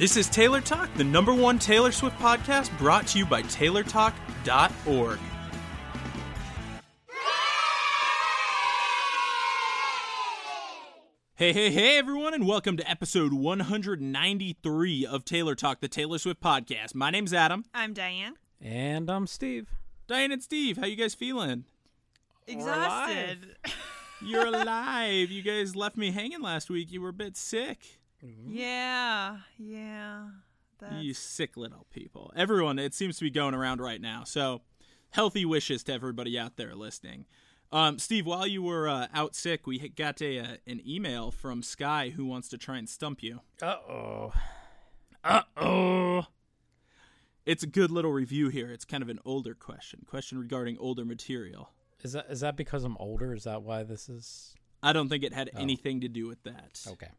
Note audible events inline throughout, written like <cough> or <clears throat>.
This is Taylor Talk, the number one Taylor Swift podcast brought to you by TaylorTalk.org. Hey, hey, hey, everyone, and welcome to episode 193 of Taylor Talk, the Taylor Swift podcast. My name's Adam. I'm Diane. And I'm Steve. Diane and Steve, how you guys feeling? Exhausted. <laughs> You're alive. You guys left me hanging last week. You were a bit sick. Yeah, yeah. That's... You sick little people. Everyone, it seems to be going around right now. So, healthy wishes to everybody out there listening. Um, Steve, while you were uh, out sick, we got a uh, an email from Sky who wants to try and stump you. Uh oh. Uh oh. It's a good little review here. It's kind of an older question, question regarding older material. Is that is that because I'm older? Is that why this is? I don't think it had anything to do with that. Okay.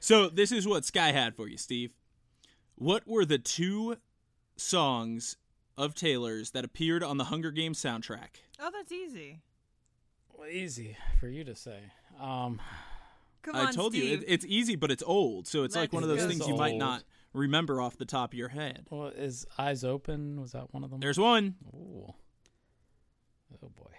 So this is what Sky had for you, Steve. What were the two songs of Taylor's that appeared on the Hunger Games soundtrack? Oh, that's easy. Well, easy for you to say. Um, Come I on, told you it, it's easy, but it's old, so it's like one of those go. things you might not remember off the top of your head. well, is Eyes Open? Was that one of them? There's one. Ooh. Oh boy.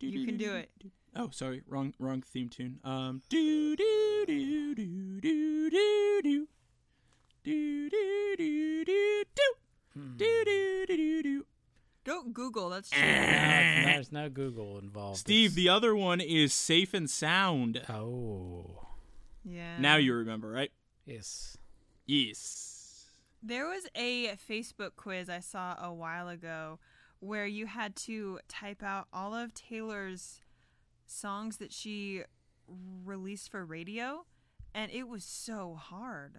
You can do it. Oh, sorry, wrong, wrong theme tune. Um, do do do do do do do do do do do do Hmm. do do do do do. Don't Google. That's Eh. cheating. No, there's no Google involved. Steve, It's- the other one is safe and sound. Oh. yeah. Now you remember, right? Yes. Yes. There was a Facebook quiz I saw a while ago where you had to type out all of Taylor's songs that she released for radio, and it was so hard.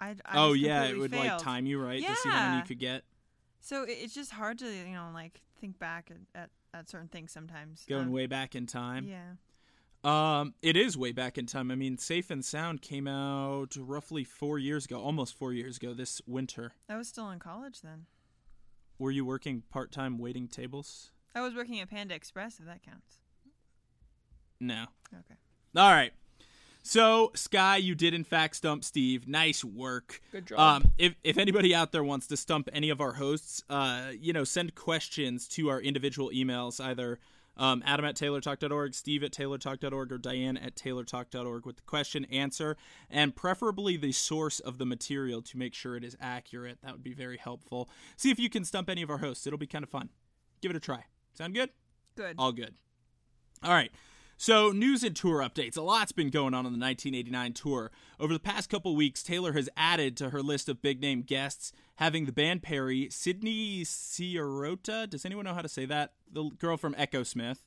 I, I oh yeah, it would like time you right to see how many you could get. So it- it's just hard to you know like think back at, at, at certain things sometimes. Going Um, way back in time. Yeah. Um, it is way back in time. I mean, Safe and Sound came out roughly four years ago, almost four years ago this winter. I was still in college then. Were you working part time waiting tables? I was working at Panda Express, if that counts. No. Okay. All right. So, Sky, you did in fact stump Steve. Nice work. Good job. Um, if if anybody out there wants to stump any of our hosts, uh, you know, send questions to our individual emails, either um, Adam at TaylorTalk.org, Steve at TaylorTalk.org, or Diane at TaylorTalk.org with the question, answer, and preferably the source of the material to make sure it is accurate. That would be very helpful. See if you can stump any of our hosts. It'll be kind of fun. Give it a try. Sound good? Good. All good. All right. So, news and tour updates. A lot's been going on on the 1989 tour. Over the past couple weeks, Taylor has added to her list of big name guests, having the band Perry, Sydney Sierota, does anyone know how to say that? The girl from Echosmith,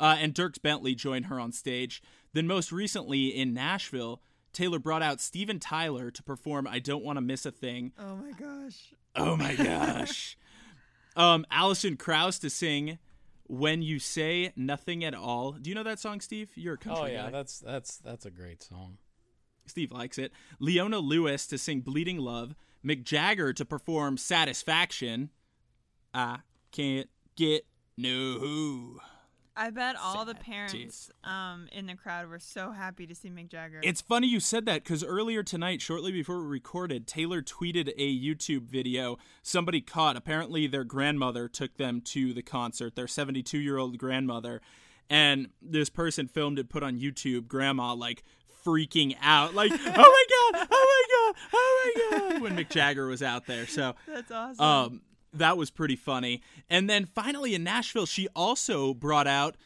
uh, and Dierks Bentley join her on stage. Then, most recently in Nashville, Taylor brought out Steven Tyler to perform I Don't Want to Miss a Thing. oh my gosh. Oh my gosh. <laughs> um, Alison Krauss to sing "When You Say Nothing at All." Do you know that song, Steve? You're a oh, country oh yeah, guy. that's that's that's a great song. Steve likes it. Leona Lewis to sing "Bleeding Love." Mick Jagger to perform "Satisfaction." I can't get no. I bet all the parents um, in the crowd were so happy to see Mick Jagger. It's funny you said that because earlier tonight, shortly before we recorded, Taylor tweeted a YouTube video somebody caught. Apparently, their grandmother took them to the concert, their 72 year old grandmother. And this person filmed it, put on YouTube, grandma like freaking out, like, <laughs> oh my God, oh my God, oh my God, when Mick Jagger was out there. So, That's awesome. um, that was pretty funny. And then finally in Nashville, she also brought out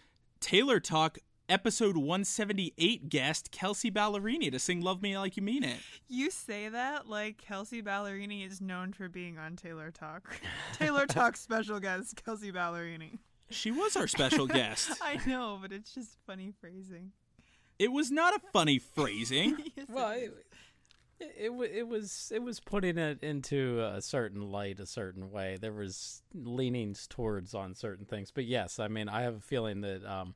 Taylor Talk episode 178 guest Kelsea Ballerini to sing Love Me Like You Mean It. you say that like Kelsea Ballerini is known for being on Taylor Talk. <laughs> Taylor Talk special guest Kelsea Ballerini. She was our special guest. <laughs> I know, but it's just funny phrasing. It was not a funny phrasing. <laughs> Yes, Well, it it, it, it, was it was putting it into a certain light a certain way. There was leanings towards on certain things, but yes, I mean I have a feeling that um,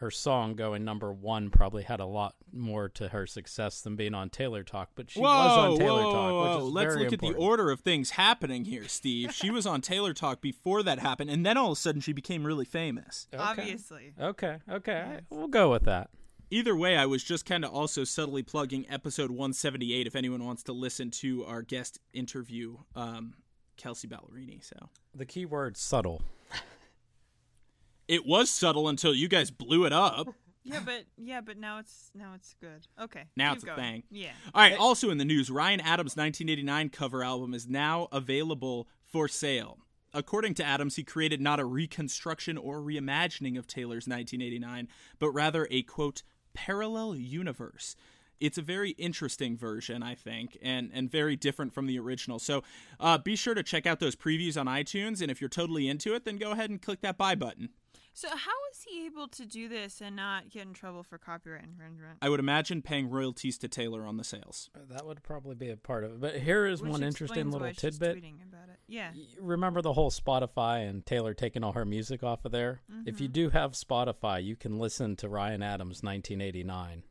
her song going number one probably had a lot more to her success than being on Taylor Talk. But she whoa, was on Taylor whoa, Talk, whoa, which whoa. Let's very look at the order of things happening here, Steve. She was on Taylor Talk before that happened, and then all of a sudden she became really famous. Okay. Obviously. Okay, okay, Yes. we'll go with that. Either way, I was just kind of also subtly plugging episode 178 if anyone wants to listen to our guest interview, um, Kelsea Ballerini. So The key word subtle. it was subtle until you guys blew it up. <laughs> Yeah, but yeah, but now it's now it's good. Okay. Now keep it's a thing. Yeah. All right. Also in the news, Ryan Adams' 1989 cover album is now available for sale. According to Adams, he created not a reconstruction or reimagining of Taylor's 1989, but rather a quote parallel universe. It's a very interesting version, I think, and and very different from the original. So, uh, be sure to check out those previews on iTunes, and if you're totally into it, then go ahead and click that buy button. So how is he able to do this and not get in trouble for copyright infringement? I would imagine paying royalties to Taylor on the sales. That would probably be a part of it. But here is Which one interesting little why she's tidbit. tweeting about it. Yeah. Remember the whole Spotify and Taylor taking all her music off of there? If you Mm-hmm. do have Spotify, you can listen to Ryan Adams' 1989.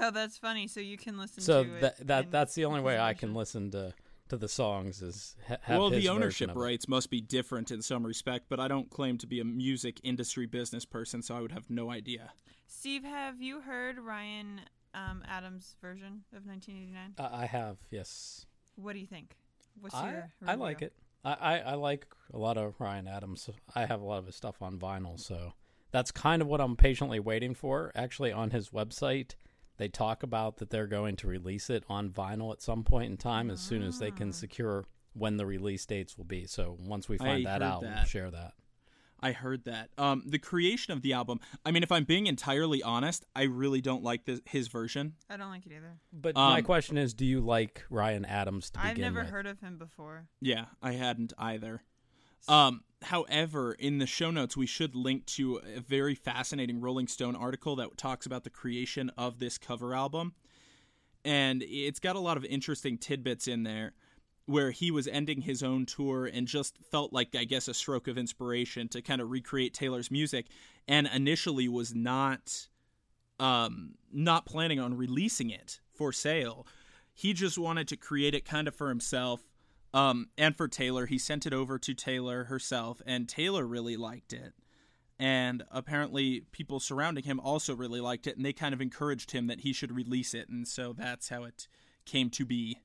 Oh, that's funny. So you can listen So to it. that that that's the only way I can listen to to the songs is ha- have well, his the ownership rights must be different in some respect, but I don't claim to be a music industry business person, so I would have no idea. Steve, have you heard Ryan um, Adams' version of 1989? I I have yes. What do you think? What's I your I like it. I, I I like a lot of Ryan Adams. I have a lot of his stuff on vinyl, so that's kind of what I'm patiently waiting for. Actually, on his website, they talk about that they're going to release it on vinyl at some point in time, as soon as they can secure when the release dates will be. So once we find I that heard out, we'll share that. I heard that. Um, the creation of the album. I mean, if I'm being entirely honest, I really don't like this, his version. I don't like it either. But my Um, question is, do you like Ryan Adams to begin I've never with? heard of him before. Yeah, I hadn't either. Um, however, in the show notes, we should link to a very fascinating Rolling Stone article that talks about the creation of this cover album. And it's got a lot of interesting tidbits in there where he was ending his own tour and just felt like, I guess, a stroke of inspiration to kind of recreate Taylor's music. And initially was not um, not planning on releasing it for sale. He just wanted to create it kind of for himself um, and for Taylor. He sent it over to Taylor herself, and Taylor really liked it. And apparently, people surrounding him also really liked it, and they kind of encouraged him that he should release it. And so that's how it came to be.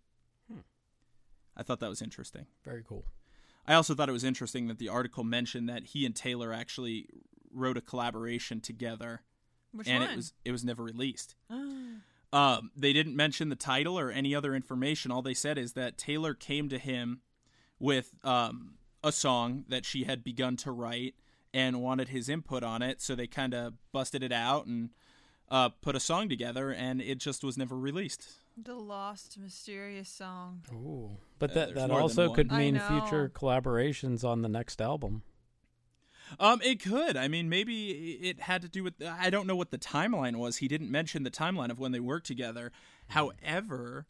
I thought that was interesting. Very cool. I also thought it was interesting that the article mentioned that he and Taylor actually wrote a collaboration together Which and one? it was it was never released. Ah. Um, they didn't mention the title or any other information. All they said is that Taylor came to him with um, a song that she had begun to write and wanted his input on it. So they kind of busted it out and uh, put a song together, and it just was never released. the lost mysterious song. Ooh. But Uh, that there's that also could mean future collaborations on the next album. Um, it could. I mean, maybe it had to do with. I don't know what the timeline was. He didn't mention the timeline of when they worked together. However,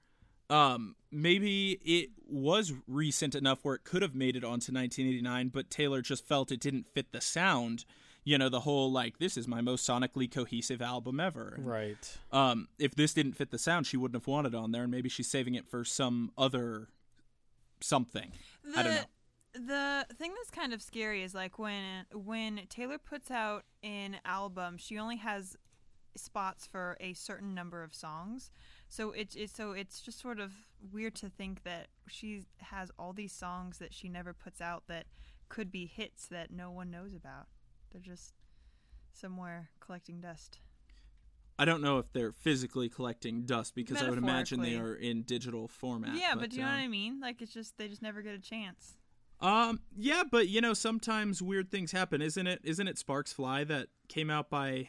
um, maybe it was recent enough where it could have made it onto 1989, but Taylor just felt it didn't fit the sound. You know, the whole like this is my most sonically cohesive album ever. Right. Um, if this didn't fit the sound, she wouldn't have wanted it on there, and maybe she's saving it for some other something. The, I don't know. The thing that's kind of scary is like when when Taylor puts out an album, she only has spots for a certain number of songs. So it's it's so it's just sort of weird to think that she has all these songs that she never puts out that could be hits that no one knows about. They're just somewhere collecting dust. I don't know if they're physically collecting dust because I would imagine they are in digital format. yeah, but, do you know um, what I mean? Like it's just they just never get a chance. Um, yeah, but you know, sometimes weird things happen, isn't it? Isn't it Sparks Fly that came out by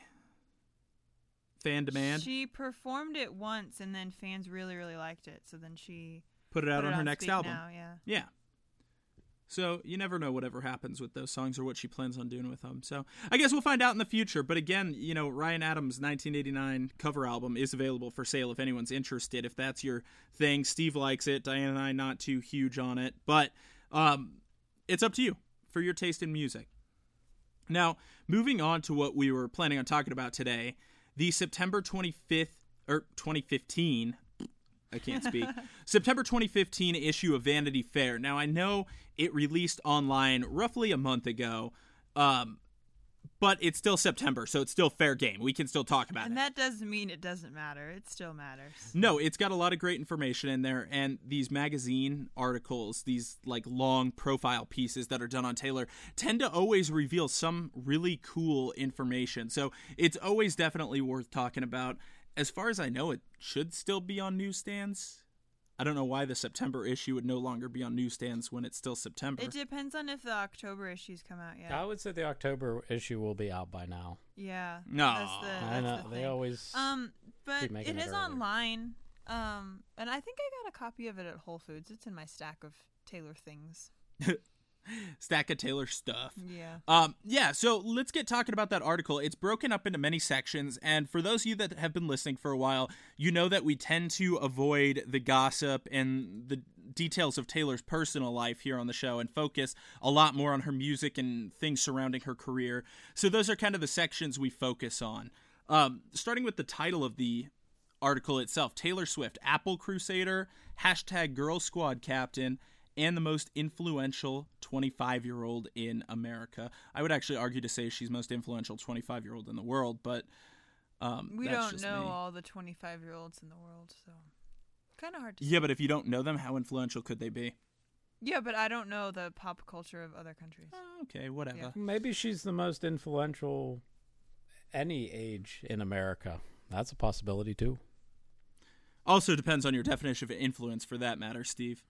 fan demand? She performed it once and then fans really really liked it. So then she Put it out put on it her next Speak album. Now, yeah. Yeah. So you never know whatever happens with those songs or what she plans on doing with them. So I guess we'll find out in the future. But again, you know, Ryan Adams' 1989 cover album is available for sale if anyone's interested. If that's your thing, Steve likes it. Diane and I not too huge on it, but um, it's up to you for your taste in music. Now, moving on to what we were planning on talking about today, the September 25th or 2015 I can't speak. <laughs> September 2015 issue of Vanity Fair. Now I know it released online roughly a month ago, um, but it's still September, so it's still fair game. We can still talk about And it. And that doesn't mean it doesn't matter. It still matters. No, it's got a lot of great information in there, and these magazine articles, these like long profile pieces that are done on Taylor, tend to always reveal some really cool information. So it's always definitely worth talking about. As far as I know, it should still be on newsstands. I don't know why the September issue would no longer be on newsstands when it's still September. It depends on if the October issues come out yet. I would say the October issue will be out by now. yeah. No. That's the, that's I know the they always. Um, but keep making it it is earlier. online. Um, and I think I got a copy of it at Whole Foods. It's in my stack of Taylor things. <laughs> <laughs> Stack of Taylor stuff. Yeah. Um, yeah, so let's get talking about that article. It's broken up into many sections, and for those of you that have been listening for a while, you know that we tend to avoid the gossip and the details of Taylor's personal life here on the show and focus a lot more on her music and things surrounding her career. So those are kind of the sections we focus on. Um, starting with the title of the article itself Taylor Swift, Apple Crusader, hashtag Girl Squad Captain, and the most influential 25 year old in America. I would actually argue to say she's most influential 25 year old in the world, but um, We that's don't just know me. all the 25 year olds in the world, so kind of hard to. Yeah, but if you don't know them, how influential could they be? Yeah, but I don't know the pop culture of other countries. Oh, okay, whatever. Yeah. Maybe she's the most influential any age in America. That's a possibility too. Also depends on your definition of influence for that matter, Steve.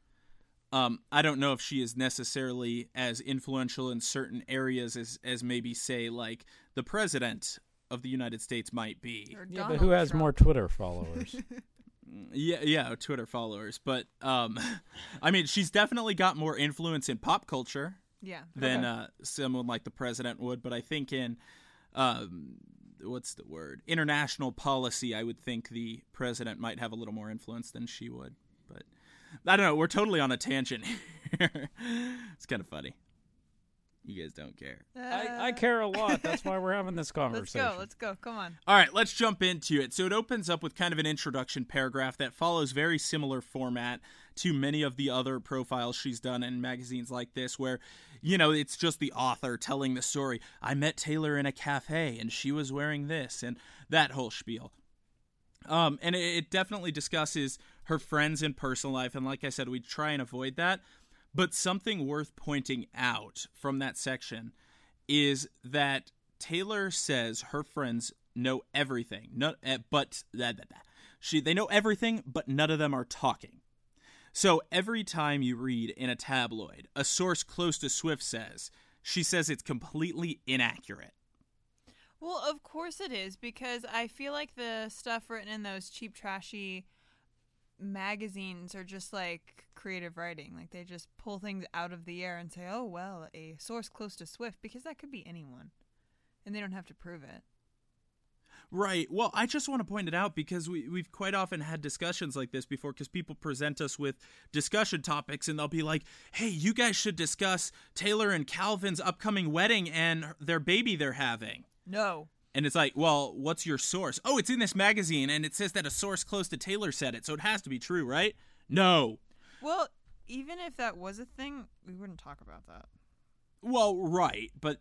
Um, I don't know if she is necessarily as influential in certain areas as, as maybe, say, like the president of the United States might be. Yeah, but who has Trump. more Twitter followers? <laughs> Yeah, yeah, Twitter followers. But um, <laughs> I mean, she's definitely got more influence in pop culture Yeah. than Okay. uh, someone like the president would. But I think in um, what's the word? International policy, I would think the president might have a little more influence than she would. But <laughs> I don't know. We're totally on a tangent <laughs> here. it's kind of funny. You guys don't care. Uh, I, I care a lot. That's why we're having this conversation. <laughs> Let's go. Let's go. Come on. All right, let's jump into it. So it opens up with kind of an introduction paragraph that follows very similar format to many of the other profiles she's done in magazines like this, where, you know, it's just the author telling the story. I met Taylor in a cafe and she was wearing this and that whole spiel. Um, and it, it definitely discusses her friends and personal life. And like I said, we try and avoid that. But something worth pointing out from that section is that Taylor says her friends know everything, no, eh, but she they know everything, but none of them are talking. So every time you read in a tabloid, a source close to Swift says she says it's completely inaccurate. Well, of course it is because I feel like the stuff written in those cheap, trashy magazines are just like creative writing. Like they just pull things out of the air and say, "Oh well, a source close to Swift," because that could be anyone, and they don't have to prove it. Right. Well, I just want to point it out because we, we've quite often had discussions like this before because people present us with discussion topics and they'll be like, hey, you guys should discuss Taylor and Calvin's upcoming wedding and their baby they're having. No. And it's like, well, what's your source? Oh, it's in this magazine and it says that a source close to Taylor said it, so it has to be true, right? No. Well, even if that was a thing, we wouldn't talk about that. Well, right, but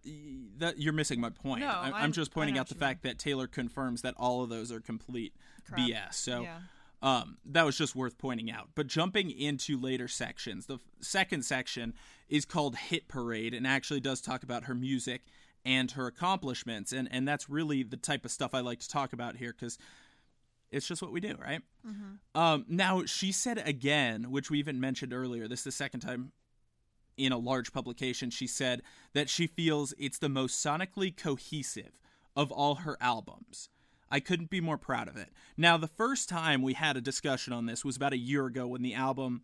that you're missing my point. No, I'm I'm- just pointing out the fact that Taylor confirms that all of those are complete Crap. BS. So yeah. um, that was just worth pointing out. But jumping into later sections, the f- second section is called Hit Parade and actually does talk about her music and her accomplishments, and and that's really the type of stuff I like to talk about here because it's just what we do, right? Um, now she said again, which we even mentioned earlier. This is the second time in a large publication. She said that she feels it's the most sonically cohesive of all her albums. I couldn't be more proud of it. Now, the first time we had a discussion on this was about a year ago when the album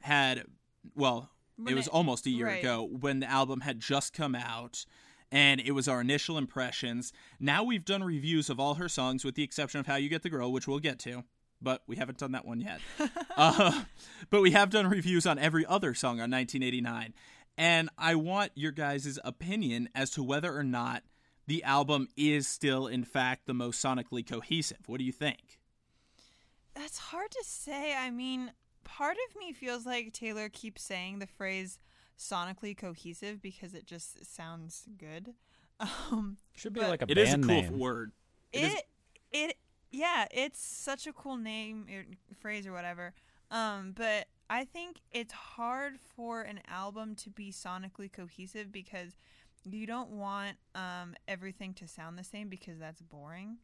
had, well, When it was it- almost a year right. ago when the album had just come out and it was our initial impressions. Now we've done reviews of all her songs with the exception of How You Get the Girl, which we'll get to, but we haven't done that one yet. <laughs> uh, but we have done reviews on every other song on 1989. And I want your guys' opinion as to whether or not the album is still, in fact, the most sonically cohesive. What do you think? That's hard to say. I mean, part of me feels like Taylor keeps saying the phrase sonically cohesive because it just sounds good. <laughs> Um, Should be like a It band is a cool name. word. It it is- it yeah, it's such a cool name or phrase or whatever. Um, but I think it's hard for an album to be sonically cohesive because you don't want um everything to sound the same because that's boring.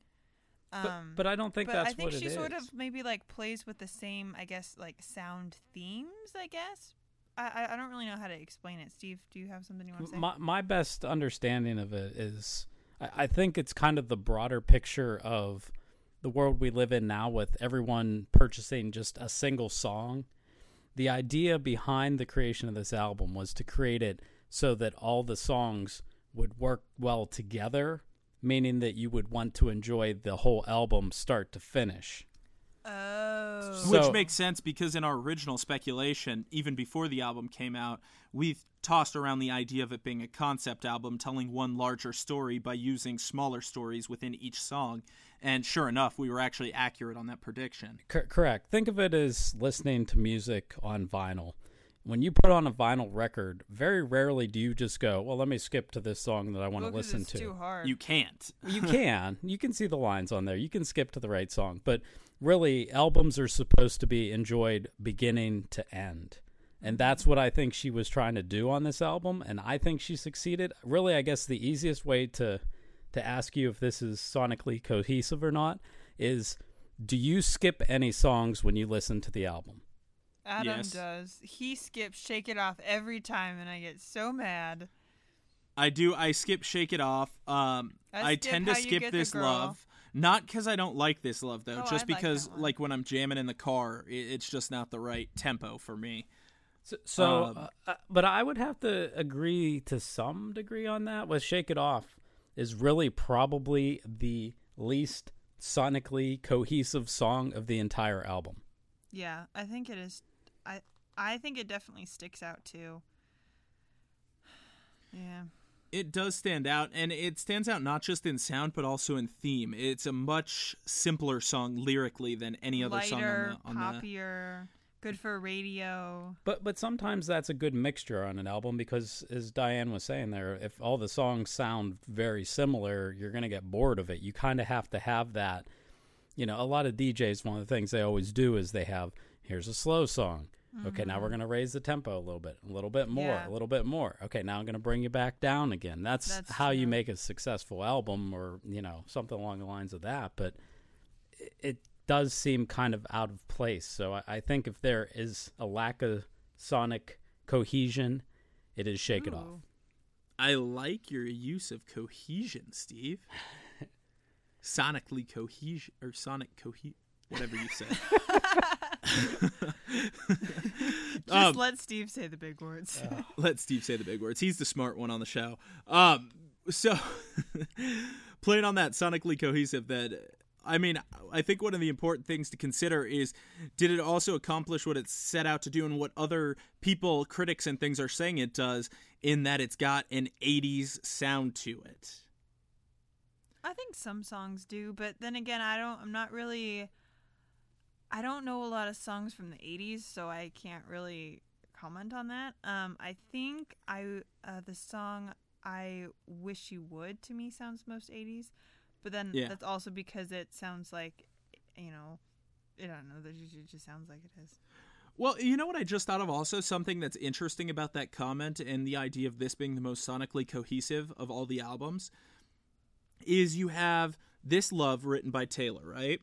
But, Um, but I don't think but that's I think what she it sort is. of maybe like plays with the same, I guess, like sound themes. I guess I I, don't really know how to explain it. Steve, do you have something you want to say? My my best understanding of it is, I, I think it's kind of the broader picture of the world we live in now, with everyone purchasing just a single song. The idea behind the creation of this album was to create it so that all the songs would work well together, meaning that you would want to enjoy the whole album start to finish. oh, Oh. So- Which makes sense because in our original speculation, even before the album came out, we tossed around the idea of it being a concept album telling one larger story by using smaller stories within each song. And sure enough, we were actually accurate on that prediction. Cor- correct. Think of it as listening to music on vinyl. When you put on a vinyl record, very rarely do you just go, "Well, let me skip to this song that I want to listen it's to." Too hard. You can't. you can. You can see the lines on there. You can skip to the right song. But really, albums are supposed to be enjoyed beginning to end. And that's what I think she was trying to do on this album. And I think she succeeded. Really, I guess the easiest way to to ask you if this is sonically cohesive or not is do you skip any songs when you listen to the album? Adam Yes. does. He skips "Shake It Off" every time, and I get so mad. I do. I skip Shake It Off. Um, I I, tend to skip this love. Not because I don't like this love, though. Oh, just I because, that one. like, when I'm jamming in the car, it's just not the right tempo for me. So, so Um, uh, uh, but I would have to agree to some degree on that. With "Shake It Off" is really probably the least sonically cohesive song of the entire album. Yeah, I think it is. I I think it definitely sticks out too. <sighs> Yeah. It does stand out, and it stands out not just in sound but also in theme. It's a much simpler song lyrically than any other Lighter, song on the, on the good for radio. But but sometimes that's a good mixture on an album because, as Diane was saying there, if all the songs sound very similar, you're gonna get bored of it. You kind of have to have that. You know, a lot of DJs, one of the things they always do is they have here's a slow song. Okay, now we're mm-hmm. gonna raise the tempo a little bit, a little bit more, Yeah. a little bit more. Okay, now I'm gonna bring you back down again. That's, That's how you make a successful album, or you know, something along the lines of that. But it, it does seem kind of out of place. So I, I think if there is a lack of sonic cohesion, it is shake it off. I like your use of cohesion, Steve. <laughs> Sonically cohesion or sonic cohesion, whatever you said. <laughs> <laughs> Just Um, let Steve say the big words. <laughs> let Steve say the big words. He's the smart one on the show. Um, so <laughs> playing on that sonically cohesive, that I mean, I think one of the important things to consider is did it also accomplish what it set out to do, and what other people, critics, and things are saying it does, in that it's got an '80s sound to it. I think some songs do, but then again, I don't. I'm not really. I don't know a lot of songs from the '80s, so I can't really comment on that. Um, I think I uh, the song "I Wish You Would" to me sounds most '80s, but then Yeah. that's also because it sounds like, you know, I don't know. It just sounds like it is. Well, you know what I just thought of also something that's interesting about that comment and the idea of this being the most sonically cohesive of all the albums is you have this love written by Taylor, right?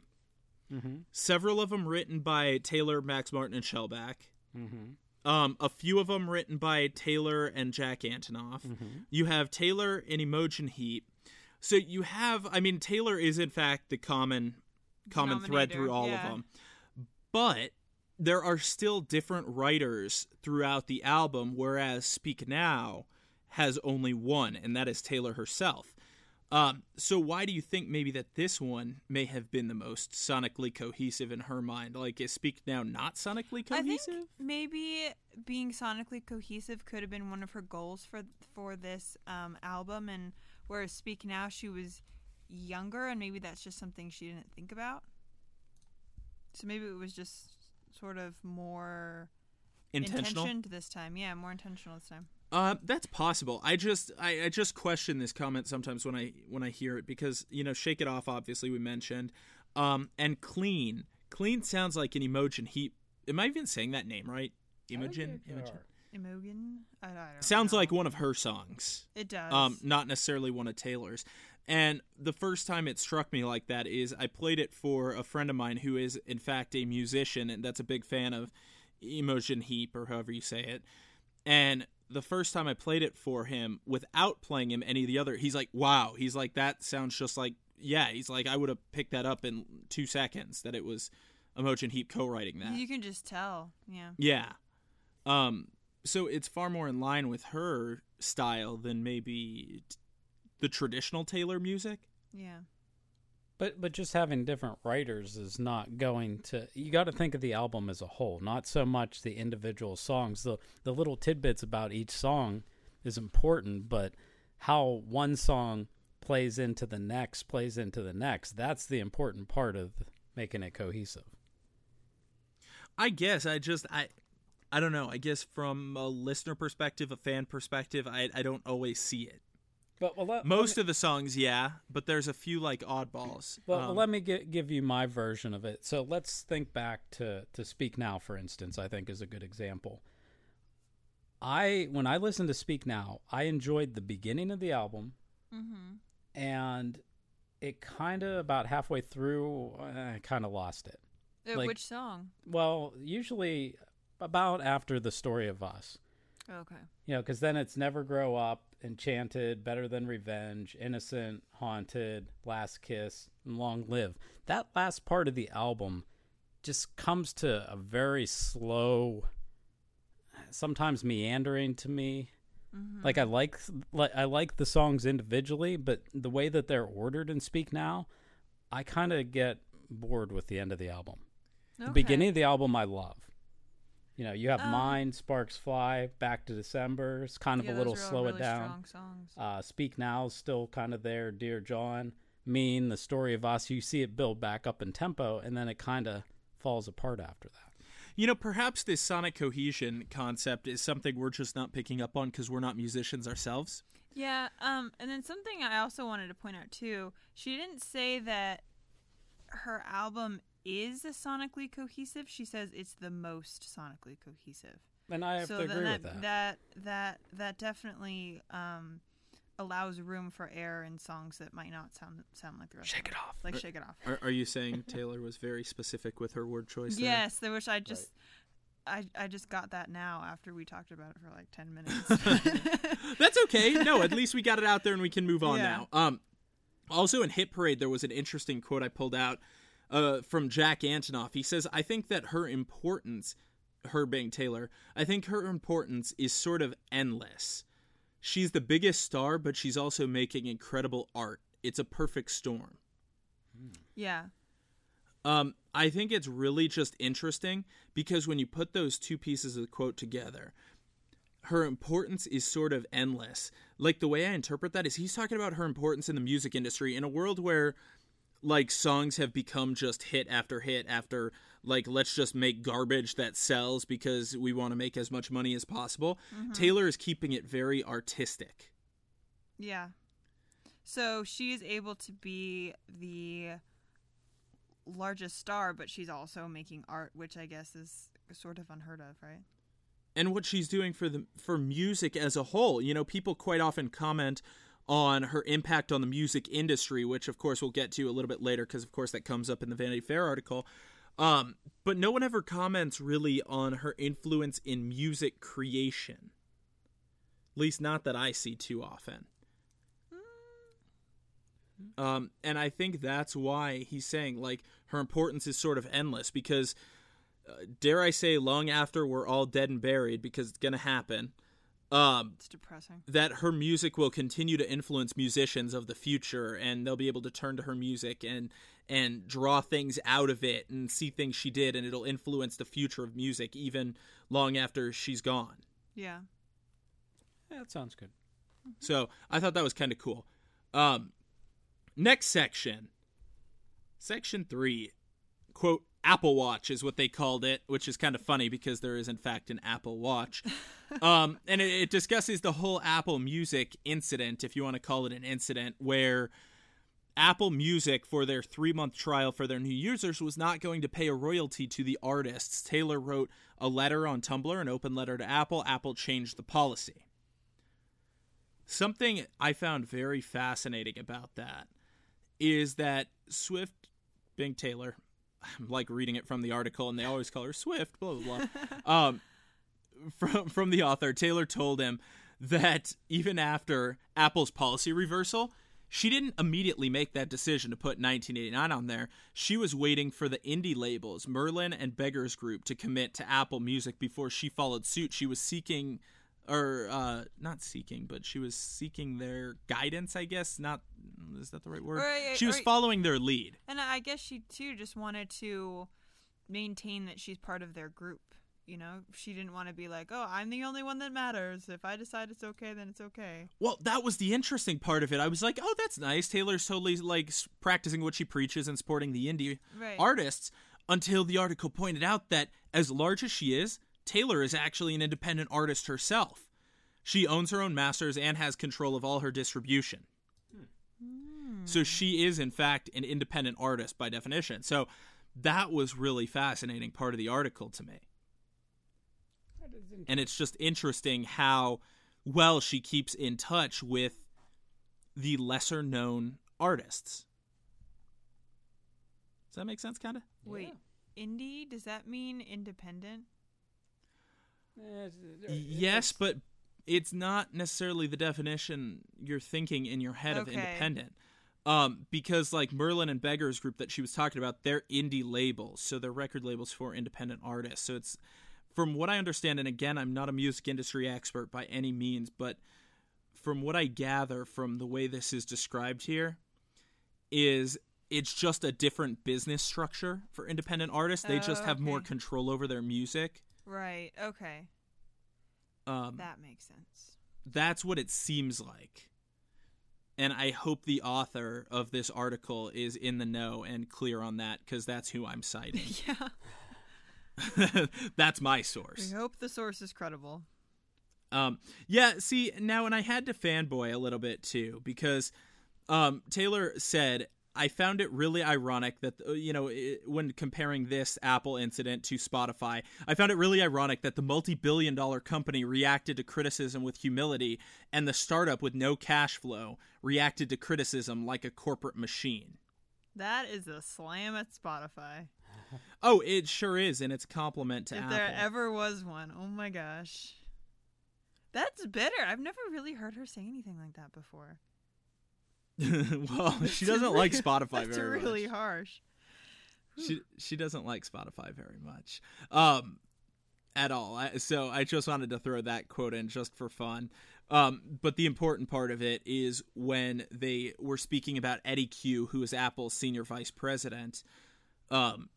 Mm-hmm. Several of them written by Taylor, Max Martin, and Shellback. Mm-hmm. Um, a few of them written by Taylor and Jack Antonoff. Mm-hmm. You have Taylor and Imogen Heap. So you have, I mean, Taylor is in fact the common common thread through all yeah. of them, but there are still different writers throughout the album. Whereas Speak Now has only one, and that is Taylor herself. Um, so why do you think maybe that this one may have been the most sonically cohesive in her mind? Like, is Speak Now not sonically I cohesive? think maybe being sonically cohesive could have been one of her goals for for this um, album, and whereas Speak Now she was younger, and maybe that's just something she didn't think about. So maybe it was just sort of more Intentional. intentioned this time. Yeah, more intentional this time. Uh, that's possible. I just I, I just question this comment sometimes when I when I hear it because you know Shake It Off obviously we mentioned, um, and Clean Clean sounds like an Imogen Heap. Am I even saying that name right? Imogen Imogen Imogen? I, I don't know. sounds know. like one of her songs. It does. um, not necessarily one of Taylor's. And the first time it struck me like that is I played it for a friend of mine who is, in fact, a musician and that's a big fan of Emotion Heap or however you say it. And the first time I played it for him without playing him any of the other, he's like, wow. He's like, that sounds just like, yeah. He's like, I would have picked that up in two seconds that it was Emotion Heap co writing that. You can just tell. Yeah. Yeah. Um so it's far more in line with her style than maybe t- the traditional Taylor music. Yeah. But but just having different writers is not going to. You got to think of the album as a whole, not so much the individual songs. The the little tidbits about each song is important, but how one song plays into the next, plays into the next. That's the important part of making it cohesive. I guess I just I I don't know. I guess from a listener perspective, a fan perspective, I I don't always see it. But well, let, Most of the songs, yeah, but there's a few like oddballs. Well, Um, let me gi- give you my version of it. So let's think back to to Speak Now, for instance. I think is a good example. I when I listened to Speak Now, I enjoyed the beginning of the album, Mm-hmm. and it kind of about halfway through, I kind of lost it. Uh, Like- which song? Well, usually about after the story of us, Okay. you know, because then it's Never Grow Up, Enchanted, Better Than Revenge, Innocent, Haunted, Last Kiss, and Long Live. That last part of the album just comes to a very slow, sometimes meandering to me. Mm-hmm. Like I like, like I like the songs individually, but the way that they're ordered in Speak Now, I kind of get bored with the end of the album. The beginning of the album I love. You know, you have Um, Mine, Sparks Fly, Back to December. It's kind of Yeah, a little those are all slow really it down. Strong songs. Uh, Speak Now is still kind of there. Dear John, Mean, The Story of Us. You see it build back up in tempo, and then it kind of falls apart after that. You know, perhaps this sonic cohesion concept is something we're just not picking up on because we're not musicians ourselves. Yeah, um, and then something I also wanted to point out too. She didn't say that her album is sonically cohesive. She says it's the most sonically cohesive. And I have so to agree that, with that. that that that definitely um, allows room for error in songs that might not sound sound like the rest. Shake of it off. Like shake it off. Are, are you saying <laughs> Taylor was very specific with her word choice? there? Yes, I wish I just. I, I just got that now after we talked about it for like 10 minutes. <laughs> <laughs> That's okay. No, at least we got it out there and we can move on Yeah. now. Um, also in Hit Parade, there was an interesting quote I pulled out uh, from Jack Antonoff. He says, "I think that her importance, her being Taylor, I think her importance is sort of endless. She's the biggest star, but she's also making incredible art. It's a perfect storm." yeah. Um, I think it's really just interesting because when you put those two pieces of the quote together, her importance is sort of endless. Like the way I interpret that is he's talking about her importance in the music industry in a world where like songs have become just hit after hit after like let's just make garbage that sells because we want to make as much money as possible. Mm-hmm. Taylor is keeping it very artistic. Yeah. So she is able to be the largest star, but she's also making art, which I guess is sort of unheard of, right? and what she's doing for the for music as a whole. You know, people quite often comment on her impact on the music industry, which of course we'll get to a little bit later because of course that comes up in the Vanity Fair article. Um, but no one ever comments really on her influence in music creation. At least not that I see too often. Um, and I think that's why he's saying like her importance is sort of endless because uh, dare I say, long after we're all dead and buried, because it's going to happen, um, It's depressing. that her music will continue to influence musicians of the future, and they'll be able to turn to her music and and draw things out of it and see things she did, and it'll influence the future of music even long after she's gone. Yeah. Yeah, that sounds good. So I thought that was kind of cool. Um, next section, section three, quote: Apple Watch is what they called it, which is kind of funny because there is in fact an Apple Watch. <laughs> um, and it, it discusses the whole Apple Music incident, if you want to call it an incident, where Apple Music, for their three month trial for their new users, was not going to pay a royalty to the artists. Taylor wrote a letter on Tumblr, an open letter to Apple. Apple changed the policy. Something I found very fascinating about that is that Swift, Bing Taylor, I'm like reading it from the article, and they always call her Swift, blah, blah, blah. um, from, from the author, Taylor told him that even after Apple's policy reversal, she didn't immediately make that decision to put 1989 on there. She was waiting for the indie labels, Merlin and Beggars Group, to commit to Apple Music before she followed suit. She was seeking, or uh, not seeking, but she was seeking their guidance, I guess. Not, is that the right word? Right, she was following their lead. And I guess she too just wanted to maintain that she's part of their group. You know, she didn't want to be like, "Oh, I'm the only one that matters. If I decide it's okay, then it's okay." Well, that was the interesting part of it. I was like, "Oh, that's nice." Taylor's totally like practicing what she preaches and supporting the indie Right. artists until the article pointed out that as large as she is, Taylor is actually an independent artist herself. She owns her own masters and has control of all her distribution. So she is in fact an independent artist by definition. So that was really fascinating part of the article to me. And it's just interesting how well she keeps in touch with the lesser known artists. Does that make sense kind of? Wait, indie? Does that mean independent? Yes, but it's not necessarily the definition you're thinking in your head of independent. Um, because like Merlin and Beggars Group that she was talking about, they're indie labels, so they're record labels for independent artists. So it's from what I understand, and again, I'm not a music industry expert by any means, but from what I gather from the way this is described here, is it's just a different business structure for independent artists. They Oh, just have more control over their music. Right. Okay. Um, That makes sense. that's what it seems like. And I hope the author of this article is in the know and clear on that because that's who I'm <laughs> citing. yeah. <laughs> that's my source. We source. hope the source is credible. Um, yeah, see, now, and I had to fanboy a little bit too because um, Taylor said, I found it really ironic that, uh, you know, it, when comparing this Apple incident to Spotify, I found it really ironic that the multi billion dollar company reacted to criticism with humility and the startup with no cash flow reacted to criticism like a corporate machine. That is a slam at Spotify. <laughs> Oh, it sure is, and it's a compliment to if Apple. there ever was one. Oh my gosh. That's bitter. I've never really heard her say anything like that before. <laughs> well, she doesn't like Spotify That's very really much. harsh. she she doesn't like Spotify very much, um, at all. I, so I just wanted to throw that quote in just for fun. Um, but the important part of it is when they were speaking about Eddy Cue, who is Apple's senior vice president. Um,